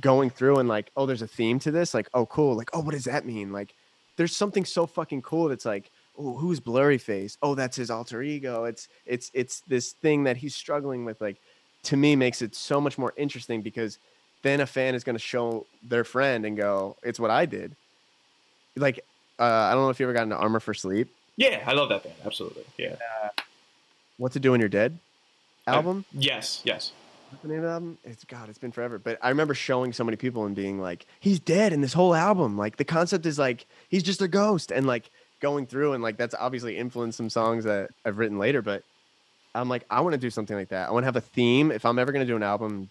going through and like, oh, there's a theme to this. Like, oh, cool. Like, oh, what does that mean? Like, there's something so fucking cool that's like, oh, who's Blurryface? Oh, that's his alter ego. It's, it's, it's this thing that he's struggling with. Like, to me, makes it so much more interesting because then a fan is going to show their friend and go, it's what I did. like uh, I don't know if you ever got into Armor for Sleep. Yeah, I love that band. Absolutely. Yeah. What to Do When You're Dead album. Yes. Yes. The name of the album? It's God, it's been forever. But I remember showing so many people and being like, he's dead in this whole album. Like the concept is like he's just a ghost and like going through and like that's obviously influenced some songs that I've written later. But I'm like, I want to do something like that. I want to have a theme. If I'm ever gonna do an album,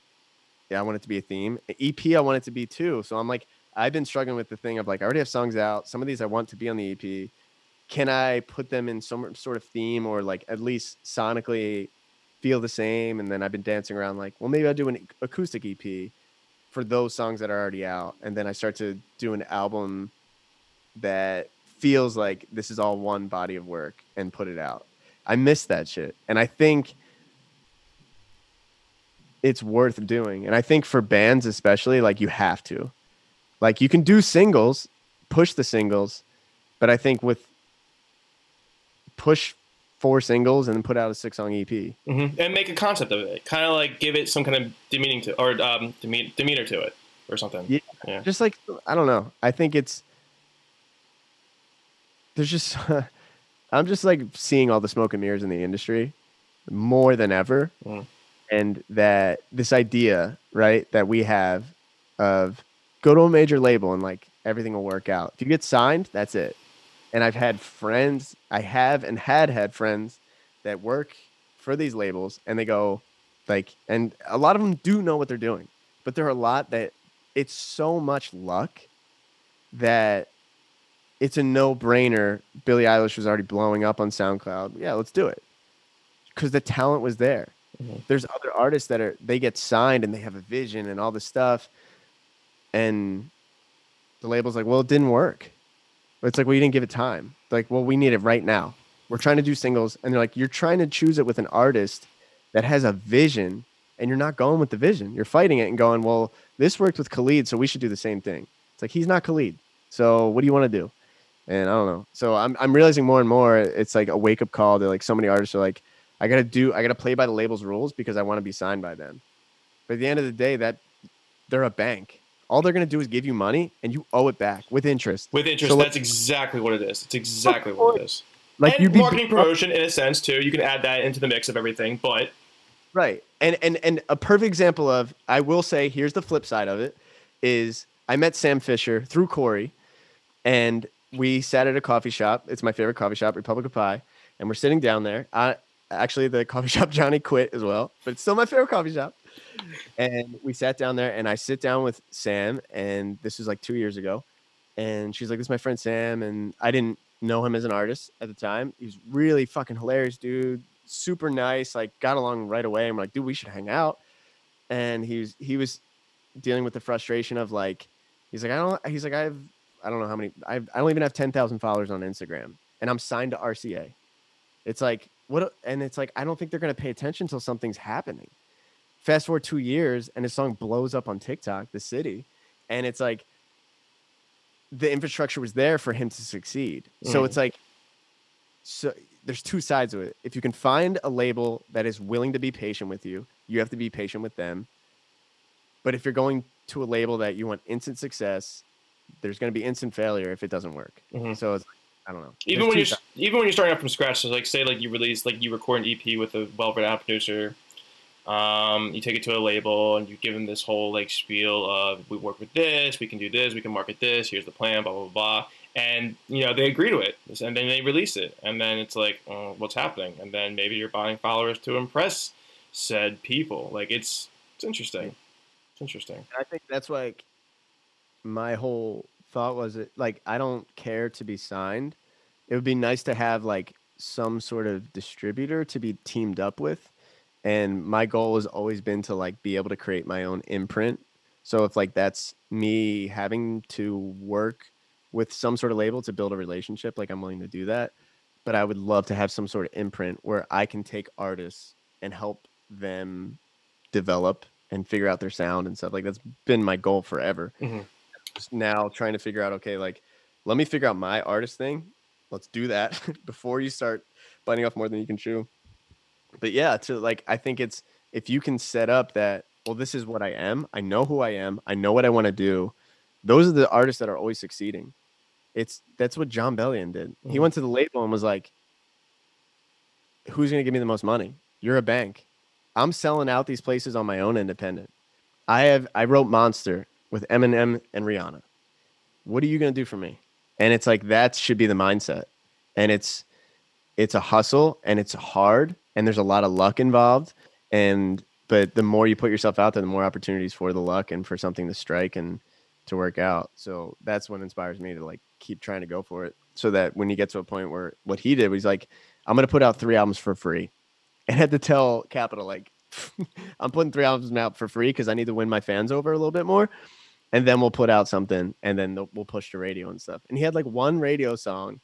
yeah, I want it to be a theme. EP, I want it to be too. So I'm like, I've been struggling with the thing of like I already have songs out. Some of these I want to be on the EP. Can I put them in some sort of theme or like at least sonically feel the same. And then I've been dancing around like, well, maybe I'll do an acoustic EP for those songs that are already out. And then I start to do an album that feels like this is all one body of work and put it out. I miss that shit. And I think it's worth doing. And I think for bands, especially, like you have to. Like you can do singles, push the singles, but I think with push four singles and then put out a six song EP. Mm-hmm. And make a concept of it. Kind of like give it some kind of demeaning to or um, deme- demeanor to it or something. Yeah. yeah. Just like I don't know. I think it's there's just I'm just like seeing all the smoke and mirrors in the industry more than ever. Mm. And that this idea, right, that we have of go to a major label and like everything will work out. If you get signed, that's it and I've had friends, I have and had had friends that work for these labels, and they go like, and a lot of them do know what they're doing, but there are a lot that it's so much luck that it's a no brainer. Billie Eilish was already blowing up on SoundCloud. Yeah, let's do it because the talent was there. Mm-hmm. There's other artists that are they get signed and they have a vision and all this stuff, and the label's like, well, it didn't work it's like, well, you didn't give it time. Like, well, we need it right now. We're trying to do singles, and they're like, you're trying to choose it with an artist that has a vision, and you're not going with the vision. You're fighting it and going, well, this worked with Khalid, so we should do the same thing. It's like he's not Khalid, so what do you want to do? And I don't know. So I'm I'm realizing more and more it's like a wake up call to like so many artists are like, I gotta do, I gotta play by the label's rules because I want to be signed by them. But at the end of the day, that they're a bank all they're going to do is give you money and you owe it back with interest. With interest, so that's like, exactly what it is. It's exactly what it is. Like and marketing be, promotion in a sense too. You can add that into the mix of everything, but right. And and and a perfect example of I will say here's the flip side of it is I met Sam Fisher through Corey, and we sat at a coffee shop. It's my favorite coffee shop, Republic of Pie, and we're sitting down there. I, actually, the coffee shop Johnny quit as well, but it's still my favorite coffee shop and we sat down there and I sit down with Sam and this was like two years ago. And she's like, This is my friend Sam. And I didn't know him as an artist at the time. He's really fucking hilarious, dude. Super nice. Like got along right away. We're like, dude, we should hang out. And he was he was dealing with the frustration of like, he's like, I don't he's like, I have I don't know how many I I don't even have ten thousand followers on Instagram. And I'm signed to RCA. It's like what and it's like I don't think they're gonna pay attention until something's happening fast forward two years and his song blows up on TikTok, the city, and it's like the infrastructure was there for him to succeed. Mm. So it's like, so there's two sides of it. If you can find a label that is willing to be patient with you, you have to be patient with them. But if you're going to a label that you want instant success, there's going to be instant failure if it doesn't work. Mm-hmm. So it's I don't know. Even when you're sides. even when you're starting up from scratch, so like say like you release like you record an EP with a well-written producer, um, you take it to a label and you give them this whole like spiel of we work with this, we can do this, we can market this. Here's the plan, blah blah blah. And you know they agree to it, and then they release it, and then it's like, oh, what's happening? And then maybe you're buying followers to impress said people. Like it's it's interesting. It's interesting. I think that's like my whole thought was it like I don't care to be signed. It would be nice to have like some sort of distributor to be teamed up with and my goal has always been to like be able to create my own imprint. So if like that's me having to work with some sort of label to build a relationship like i'm willing to do that but i would love to have some sort of imprint where i can take artists and help them develop and figure out their sound and stuff like that's been my goal forever. Mm-hmm. Just now trying to figure out okay like let me figure out my artist thing let's do that before you start biting off more than you can chew but yeah, to like, I think it's if you can set up that, well, this is what I am. I know who I am. I know what I want to do. Those are the artists that are always succeeding. It's that's what Jon Bellion did. He Mhm. went to the label and was like, "Who's gonna give me the most money? You're a bank. I'm selling out these places on my own independent. I have I wrote Monster with Eminem and Rihanna. What are you gonna do for me?" And it's like that should be the mindset. And it's it's a hustle and it's hard and there's a lot of luck involved. And but the more you put yourself out there, the more opportunities for the luck and for something to strike and to work out. So that's what inspires me to like keep trying to go for it. So that when you get to a point where what he did was like, I'm gonna put out three albums for free, and had to tell Capitol like, I'm putting three albums out for free because I need to win my fans over a little bit more, and then we'll put out something, and then we'll push the radio and stuff. And he had like one radio song,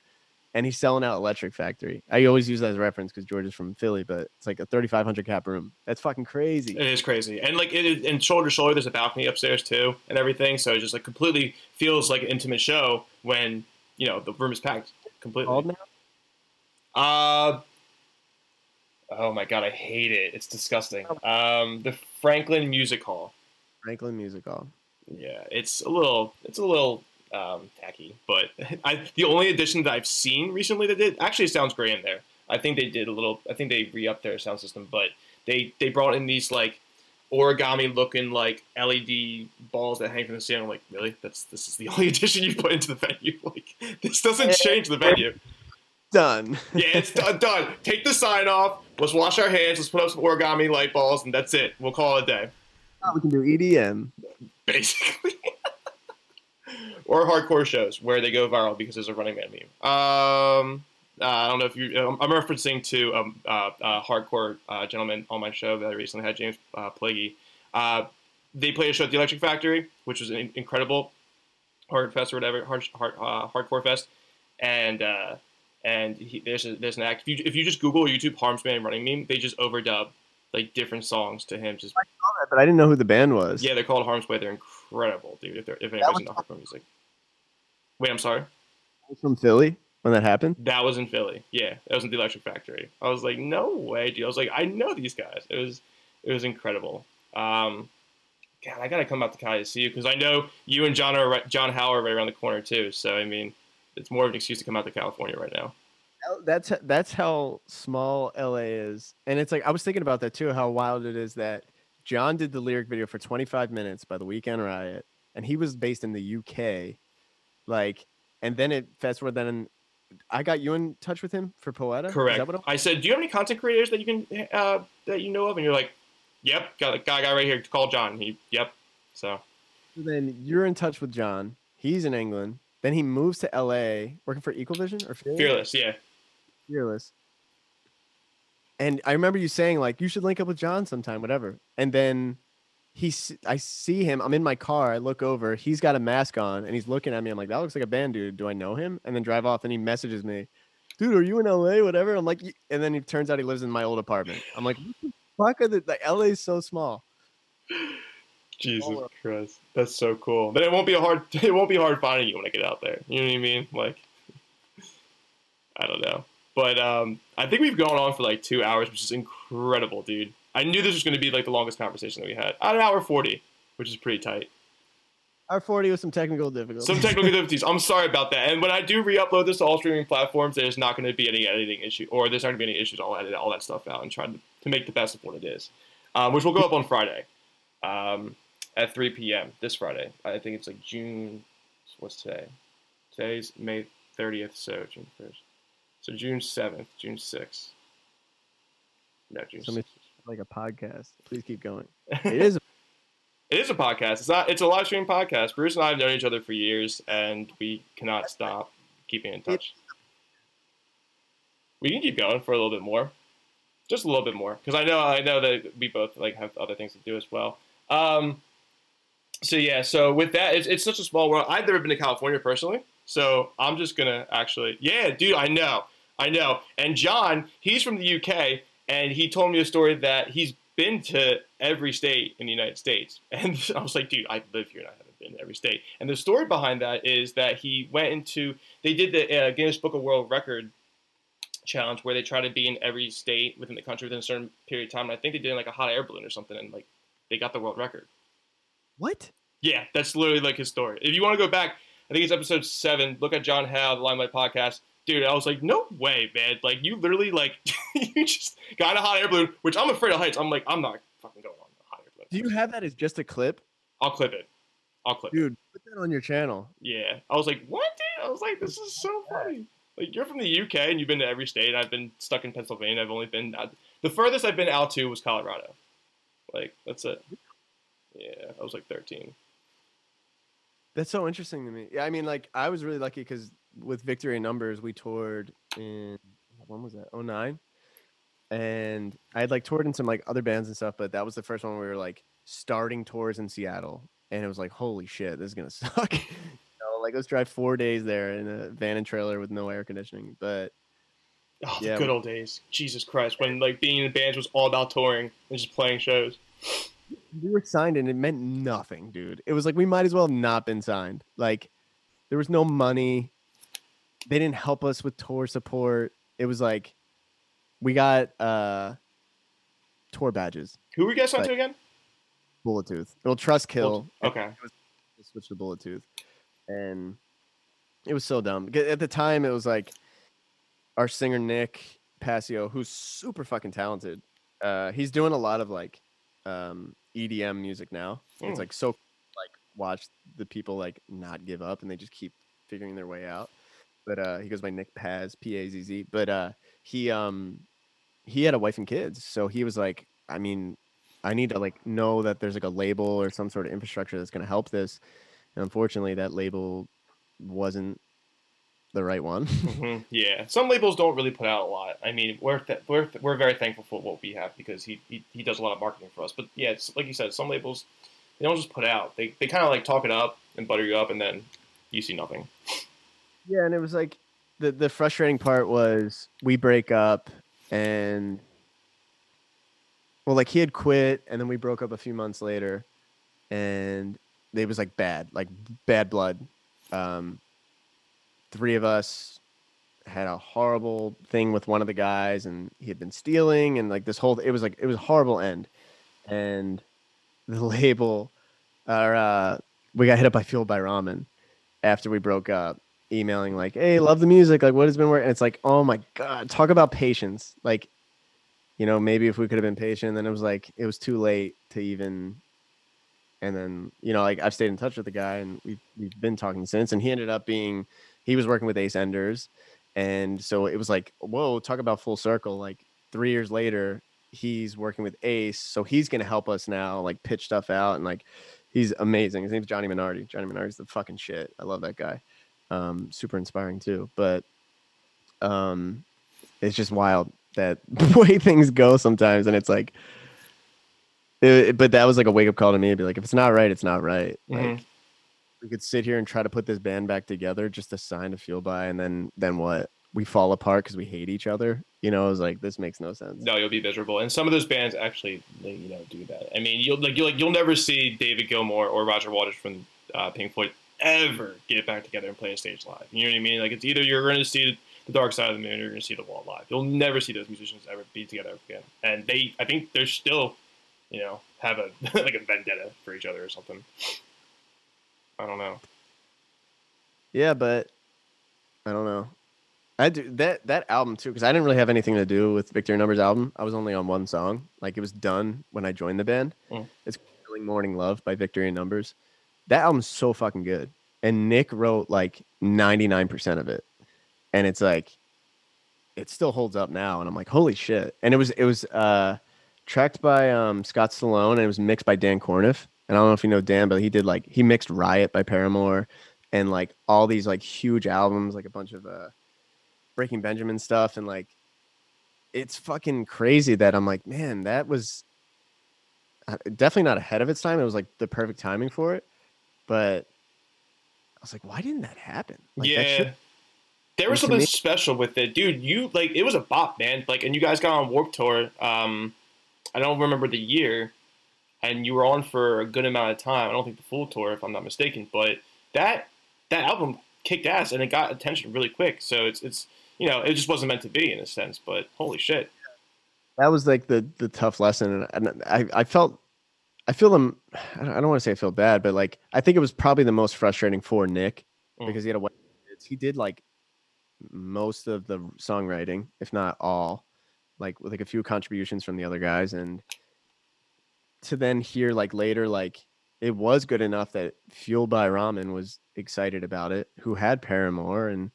and he's selling out Electric Factory. I always use that as a reference because George is from Philly, but it's like a 3,500 cap room. That's fucking crazy. It is crazy, and like it is, and shoulder to shoulder, there's a balcony upstairs too, and everything. So it just like completely feels like an intimate show when you know the room is packed completely. Called now? Uh, oh my god, I hate it. It's disgusting. Um, the Franklin Music Hall. Franklin Music Hall. Yeah, it's a little, it's a little um, tacky, but I the only addition that I've seen recently that did actually it sounds great in there. I think they did a little. I think they re-upped their sound system, but they they brought in these like origami looking like LED balls that hang from the ceiling. I'm like, really? That's this is the only addition you put into the venue. Like this doesn't change the venue. Done. Yeah, it's done. done. Take the sign off. Let's wash our hands. Let's put up some origami light balls, and that's it. We'll call it a day, we can do E EDM. basically. Or hardcore shows where they go viral because there's a Running Man meme. Um, uh, I don't know if you. um, I'm referencing to um, uh, uh, hardcore uh, gentleman on my show that I recently had, James uh, Plaguey. Uh, they played a show at the Electric Factory, which was an incredible hard fest or whatever, hard, hard uh, hardcore fest, and uh, and he, there's a, there's an act. If you, if you just Google YouTube Harms Man Running Meme, they just overdub like different songs to him. Just But I didn't know who the band was. yeah, they're called Harm's Way. They're incredible, dude. If they're if anybody's into hardcore music. Wait, I'm sorry. was from Philly when that happened. That was in Philly. Yeah, that was in the Electric Factory. I was like, no way, dude. I was like, I know these guys. It was it was incredible. Um, God, I gotta come out to Cali to see you because I know you and John are John Howe are right around the corner too. So I mean, it's more of an excuse to come out to California right now. That's that's how small LA is, and it's like I was thinking about that too. How wild it is that John did the lyric video for 25 minutes by the Weekend Riot, and he was based in the UK, like, and then it fast forward. Then I got you in touch with him for Poeta. Correct. I said, do you have any content creators that you can uh, that you know of? And you're like, yep, got a guy, guy right here. Call John. He, yep. So then you're in touch with John. He's in England. Then he moves to LA, working for Equal Vision or Fearless. fearless, yeah. Fearless. And I remember you saying like you should link up with John sometime, whatever. And then he, I see him. I'm in my car. I look over. He's got a mask on, and he's looking at me. I'm like, that looks like a band dude. Do I know him? And then drive off. And he messages me, dude, are you in LA? Whatever. I'm like, "Y-" and then it turns out he lives in my old apartment. I'm like, what the fuck are the like? LA is so small. Jesus All. Christ, that's so cool. Then it won't be a hard. It won't be hard finding you when I get out there. You know what I mean? Like, I don't know, but um, I think we've gone on for like two hours, which is incredible, dude. I knew this was going to be like the longest conversation that we had. At an hour forty, which is pretty tight. Our 40 with some technical difficulties. Some technical difficulties. I'm sorry about that. And when I do re-upload this to all streaming platforms, there's not going to be any editing issue, or there's not going to be any issues. I'll edit all that stuff out and try to, to make the best of what it is, um, which will go up on Friday um, at 3 p.m. this Friday. I think it's like June. What's today? Today's May 30th, so June 1st. So June 7th, June 6th. No, June Somebody- 6th. like a podcast. Please keep going. It is. It is a podcast. It's not. It's a live stream podcast. Bruce and I have known each other for years, and we cannot stop keeping in touch. We can keep going for a little bit more, just a little bit more, because I know I know that we both like have other things to do as well. Um, so yeah. So with that, it's, it's such a small world. I've never been to California personally, so I'm just gonna actually. Yeah, dude. I know. I know. And John, he's from the UK, and he told me a story that he's been to every state in the United States. And I was like, dude, I live here and I haven't been to every state. And the story behind that is that he went into, they did the uh, Guinness Book of World Record challenge where they try to be in every state within the country within a certain period of time. And I think they did it in like a hot air balloon or something, and like they got the world record. What? Yeah, that's literally like his story. If you want to go back, I think it's episode seven. Look at John Howe, the Limelight podcast. Dude, I was like, no way, man. Like, you literally, like, you just got in a hot air balloon, which I'm afraid of heights. I'm like, I'm not fucking going on a hot air balloon. Do you have that as just a clip? I'll clip it. I'll clip it. Dude, put that on your channel. Yeah. I was like, what, dude? I was like, this is so funny. Like, you're from the UK and you've been to every state. I've been stuck in Pennsylvania. I've only been, uh, the furthest I've been out to was Colorado. Like, that's it. Yeah. I was like 13. That's so interesting to me. Yeah, I mean, like I was really lucky because with Victory in Numbers, we toured in when was that? Oh nine. And I had like toured in some like other bands and stuff, but that was the first one where we were like starting tours in Seattle, and it was like, holy shit, this is gonna suck. you know, like let's drive four days there in a van and trailer with no air conditioning. But Oh, the Yeah. good old days. Jesus Christ. When, like, being in bands was all about touring and just playing shows. we were signed and it meant nothing, dude. It was like we might as well have not been signed. Like there was no money. They didn't help us with tour support. It was like we got uh tour badges, Who were you guys on to again? Bullet Tooth. Well, Trustkill. Okay. Switch to Bullet Tooth. And it was so dumb. At the time it was like our singer Nick Passio, who's super fucking talented. Uh he's doing a lot of like um EDM music now. It's Mm. like so like watch the people like not give up and they just keep figuring their way out. But uh he goes by Nick Paz, P A Z Z. But uh he um he had a wife and kids. So he was like, I mean, I need to like know that there's like a label or some sort of infrastructure that's gonna help this. And unfortunately that label wasn't the right one. hmm Yeah. Some labels don't really put out a lot. I mean, we're, th- we're, th- we're very thankful for what we have because he, he, he does a lot of marketing for us. But yeah, it's, like you said, some labels, they don't just put out. They, they kind of like talk it up and butter you up and then you see nothing. Yeah, and it was like the the frustrating part was we break up and well, like he had quit and then we broke up a few months later and it was like bad, like bad blood. Um three of us had a horrible thing with one of the guys and he had been stealing and like this whole it was like it was a horrible end. And the label our uh we got hit up by Fueled by Ramen after we broke up emailing like, "Hey, love the music. Like, what has been working?" It's like, "Oh my god, talk about patience." Like, you know, maybe if we could have been patient, then it was like it was too late to even. And then you know, like I've stayed in touch with the guy, and we've we've been talking since. And he ended up being, he was working with Ace Enders, and so it was like, whoa, talk about full circle. Like three years later, he's working with Ace, so he's gonna help us now, like pitch stuff out, and like he's amazing. His name's Johnny Minardi. Johnny Minardi's the fucking shit. I love that guy um, super inspiring too. But um, it's just wild that the way things go sometimes, and it's like, it, but that was like a wake up call to me. to Be like, if it's not right, it's not right. Like, Mhm. we could sit here and try to put this band back together, just a sign to Fueled By, and then then what? We fall apart because we hate each other. You know, I was like, this makes no sense. No, you'll be miserable. And some of those bands actually, they, you know, do that. I mean, you'll like you'll like you'll never see David Gilmour or Roger Waters from uh, Pink Floyd ever get back together and play a stage live. You know what I mean? Like it's either you're going to see the Dark Side of the Moon or you're going to see the Wall live. You'll never see those musicians ever be together again. And they, I think they're still, you know, have a like a vendetta for each other or something. I don't know. Yeah, but I don't know. I do that that album too because I didn't really have anything to do with Victory Numbers album. I was only on one song. Like it was done when I joined the band. Mm. It's Killing Morning Love by Victory in Numbers. That album's so fucking good. And Nick wrote like 99% of it. And it's like it still holds up now and I'm like holy shit. And it was it was uh tracked by um Scott Stallone and it was mixed by Dan Korneff. And I don't know if you know Dan, but he did like he mixed Riot by Paramore and like all these like huge albums, like a bunch of uh Breaking Benjamin stuff, and like it's fucking crazy that I'm like, man, that was uh, definitely not ahead of its time. It was like the perfect timing for it, but I was like, why didn't that happen? Like, that yeah. shit- There was something me- special with it, dude. You like it was a bop, man. Like, and you guys got on Warped Tour. Um, I don't remember the year, and you were on for a good amount of time. I don't think the full tour, if I'm not mistaken, but that that album kicked ass, and it got attention really quick. So it's it's you know it just wasn't meant to be in a sense, but holy shit, that was like the the tough lesson, and, and I I felt. I feel them. I don't, I don't want to say I feel bad, but like I think it was probably the most frustrating for Nick Mm. because he had a he did like most of the songwriting, if not all, like with like a few contributions from the other guys, and to then hear like later like it was good enough that Fueled by Ramen was excited about it, who had Paramore and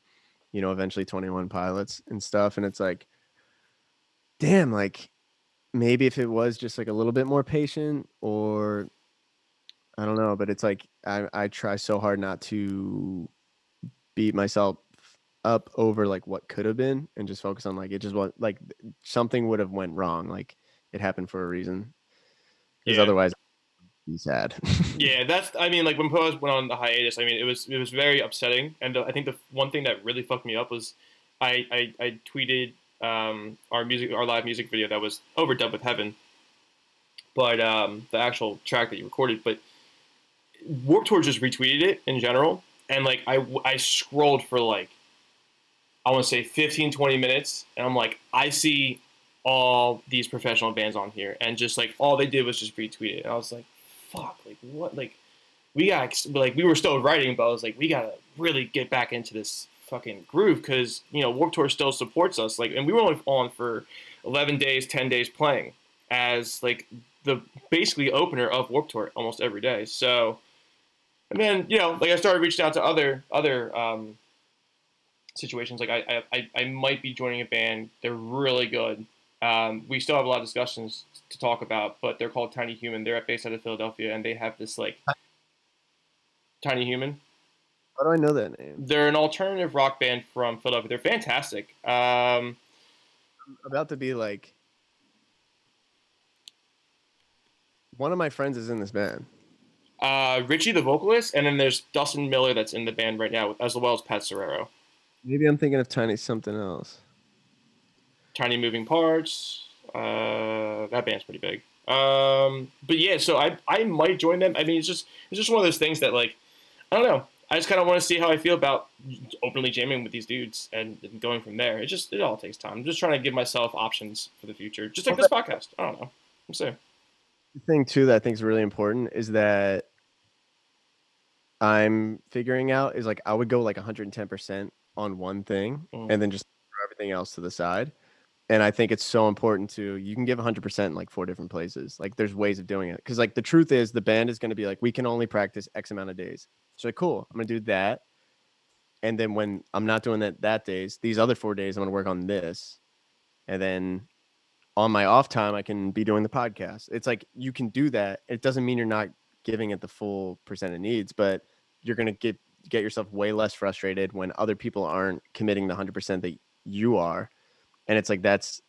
you know eventually Twenty One Pilots and stuff, and it's like, damn, like maybe if it was just like a little bit more patient or I don't know, but it's like I I try so hard not to beat myself up over like what could have been and just focus on like it just was like something would have went wrong like it happened for a reason because Yeah. otherwise be sad yeah, that's. I mean, like when Pose went on the hiatus, I mean, it was it was very upsetting, and I think the one thing that really fucked me up was I I, I tweeted um, our music our live music video that was overdubbed with Heaven, but um, the actual track that you recorded, but Warped Tour just retweeted it in general, and like I I scrolled for like I want to say 15, 20 minutes, and I'm like I see all these professional bands on here, and just like all they did was just retweet it, and I was like fuck, like what, like we got like we were still writing, but I was like we gotta really get back into this fucking groove because you know Warped Tour still supports us, like, and we were only on for eleven days, ten days playing as like the basically opener of Warped Tour almost every day. So, and then you know, like I started reaching out to other other um, situations. Like I, I I might be joining a band. They're really good. Um, we still have a lot of discussions to talk about, but they're called Tiny Human. They're based out of Philadelphia, and they have this like Tiny Human. How do I know that name They're an alternative rock band from Philadelphia. They're fantastic. Um, I'm about to be like one of my friends is in this band uh, Richie, the vocalist, and then there's Dustin Miller that's in the band right now, as well as Pat Serrero. maybe I'm thinking of Tiny something else Tiny Moving Parts. Uh, that band's pretty big. Um, but yeah, so I I might join them. I mean, it's just it's just one of those things that like I don't know. I just kind of want to see how I feel about openly jamming with these dudes and going from there. It just it all takes time. I'm just trying to give myself options for the future, just like this podcast. I don't know. I'm saying. the thing too that I think is really important is that I'm figuring out is like I would go like 110% on one thing Mm. and then just throw everything else to the side. And I think it's so important to you can give 100% in like four different places. Like there's ways of doing it cuz like the truth is the band is going to be like we can only practice x amount of days. So cool, I'm to do that. And then when I'm not doing that that days, these other 4 days I'm to work on this. And then on my off time I can be doing the podcast. It's like you can do that. It doesn't mean you're not giving it the full percent it needs, but you're to get get yourself way less frustrated when other people aren't committing the 100% that you are. And it's like that's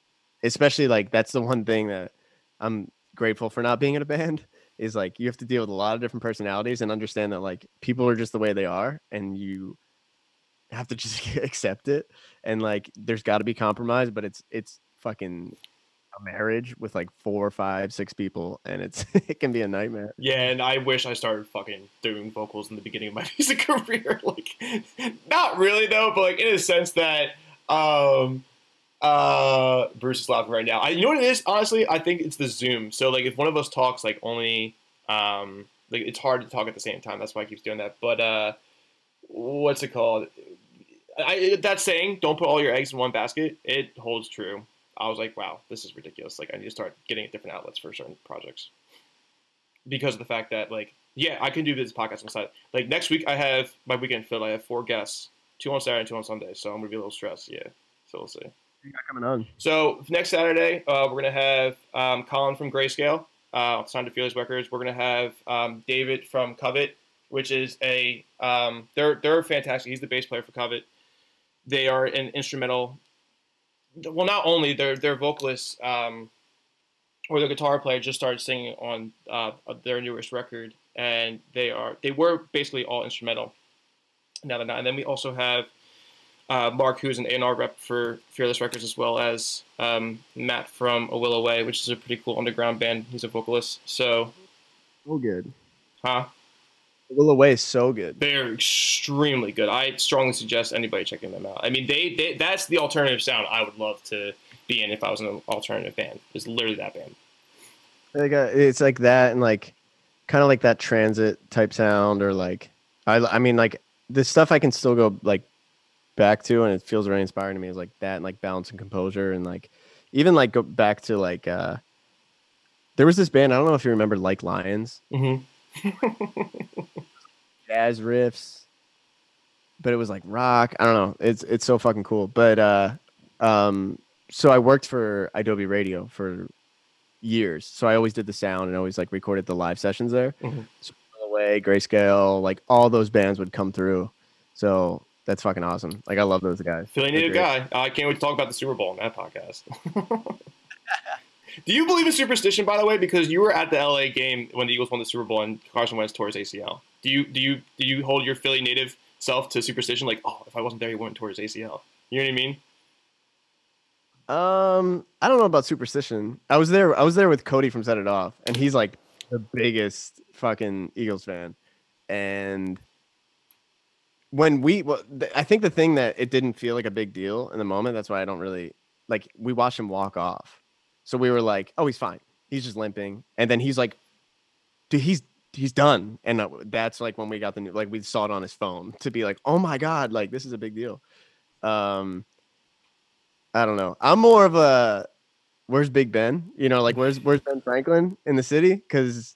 especially like that's the one thing that I'm grateful for not being in a band is like you have to deal with a lot of different personalities and understand that like people are just the way they are and you have to just accept it and like there's got to be compromise but it's it's fucking a marriage with like four five six people and it's it can be a nightmare Yeah, and I wish I started fucking doing vocals in the beginning of my music career. Like, not really though, but like in a sense that um, uh, Bruce is laughing right now. I, you know what it is? Honestly, I think it's the Zoom. So like, if one of us talks, like only um, like it's hard to talk at the same time. That's why I keep doing that. But uh, what's it called? I, that saying, "Don't put all your eggs in one basket." It holds true. I was like, wow, this is ridiculous. Like, I need to start getting different outlets for certain projects because of the fact that, like, yeah, I can do this podcast on side. Like next week, I have my weekend filled. I have four guests, two on Saturday and two on Sunday. So I'm gonna be a little stressed. Yeah, so we'll see. Coming on So next Saturday, uh, we're gonna have um, Colin from Grayscale, uh, signed to Fearless Records. We're gonna have um, David from Covet, which is a um, they're they're fantastic. He's the bass player for Covet. They are an instrumental. Well, not only their their vocalists um, or their guitar player just started singing on uh, their newest record, and they are they were basically all instrumental. Now they're not. And then we also have uh, Mark, who's an A&R rep for Fearless Records, as well as um, Matt from A Will Away, which is a pretty cool underground band. He's a vocalist. So, so good huh? will away is so good They're extremely good. I strongly suggest anybody checking them out. I mean, they, they that's the alternative sound I would love to be in if I was in an alternative band. It's literally that band. like uh, it's like that and like kind of like that transit type sound or like I I mean like the stuff I can still go like back to, and it feels really inspiring to me is like that, and like balance and composure, and like even like go back to like uh there was this band I don't know if you remember like Lions Mm-hmm. jazz riffs, but it was like rock. I don't know. It's it's so fucking cool. But uh, um, so I worked for idobi Radio for years. So I always did the sound and always like recorded the live sessions there. Mhm. So Away, Grayscale, like all those bands would come through. So that's fucking awesome. Like I love those guys. Philly native guy. I can't wait to talk about the Super Bowl on that podcast. Do you believe in superstition, by the way? Because you were at the LA game when the Eagles won the Super Bowl and Carson Wentz tore his ACL. Do you do you do you hold your Philly native self to superstition? Like, oh, if I wasn't there, he wouldn't tore his ACL. You know what I mean? Um, I don't know about superstition. I was there. I was there with Cody from Set It Off, and he's like the biggest fucking Eagles fan. And when we, well, th- I think the thing that it didn't feel like a big deal in the moment. That's why I don't really like. We watched him walk off, so we were like, "Oh, he's fine. He's just limping." And then he's like, "Dude, he's he's done." And uh, that's like when we got the new, like we saw it on his phone to be like, "Oh my god, like this is a big deal." Um. I don't know. I'm more of a where's Big Ben? You know, like where's where's Ben Franklin in the city? Because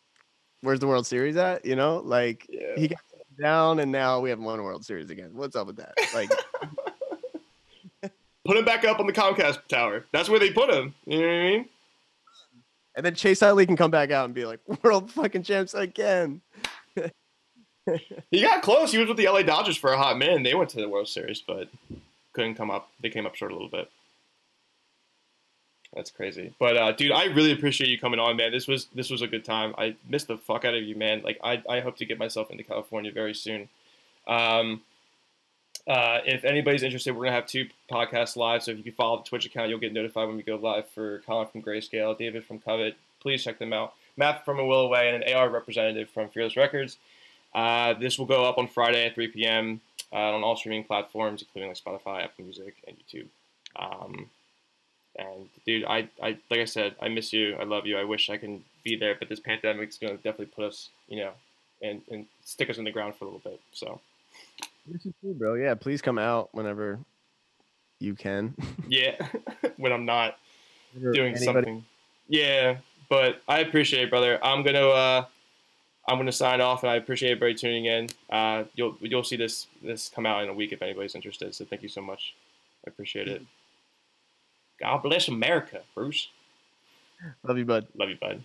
where's the World Series at? You know, like Yeah. he got down and now we haven't won a World Series again. What's up with that? Like, Put him back up on the Comcast tower. That's where they put him. You know what I mean? and then Chase Utley can come back out and be like, world fucking champs again. He got close. He was with the LA Dodgers for a hot minute. They went to the World Series, but couldn't come up. They came up short a little bit. That's crazy. But uh, dude, I really appreciate you coming on, man. This was this was a good time. I missed the fuck out of you, man. Like I, I hope to get myself into California very soon. Um, uh, if anybody's interested, we're gonna have two podcasts live. So if you can follow the Twitch account, you'll get notified when we go live for Colin from Grayscale, David from Covet. Please check them out. Matt from A Will Away and an AR representative from Fearless Records. Uh, this will go up on Friday at 3 p.m. Uh, on all streaming platforms, including like Spotify, Apple Music, and YouTube. Um, and dude, I, I like I said, I miss you. I love you. I wish I can be there, but this pandemic is gonna definitely put us, you know, and, and stick us in the ground for a little bit. So This is cool, bro. Yeah, please come out whenever you can. yeah, when I'm not doing Anybody- something. Yeah, but I appreciate it, brother. I'm gonna uh, I'm gonna sign off, and I appreciate everybody tuning in. Uh, you'll you'll see this this come out in a week if anybody's interested. So thank you so much. I appreciate it. God bless America, Bruce. Love you, bud. Love you, bud.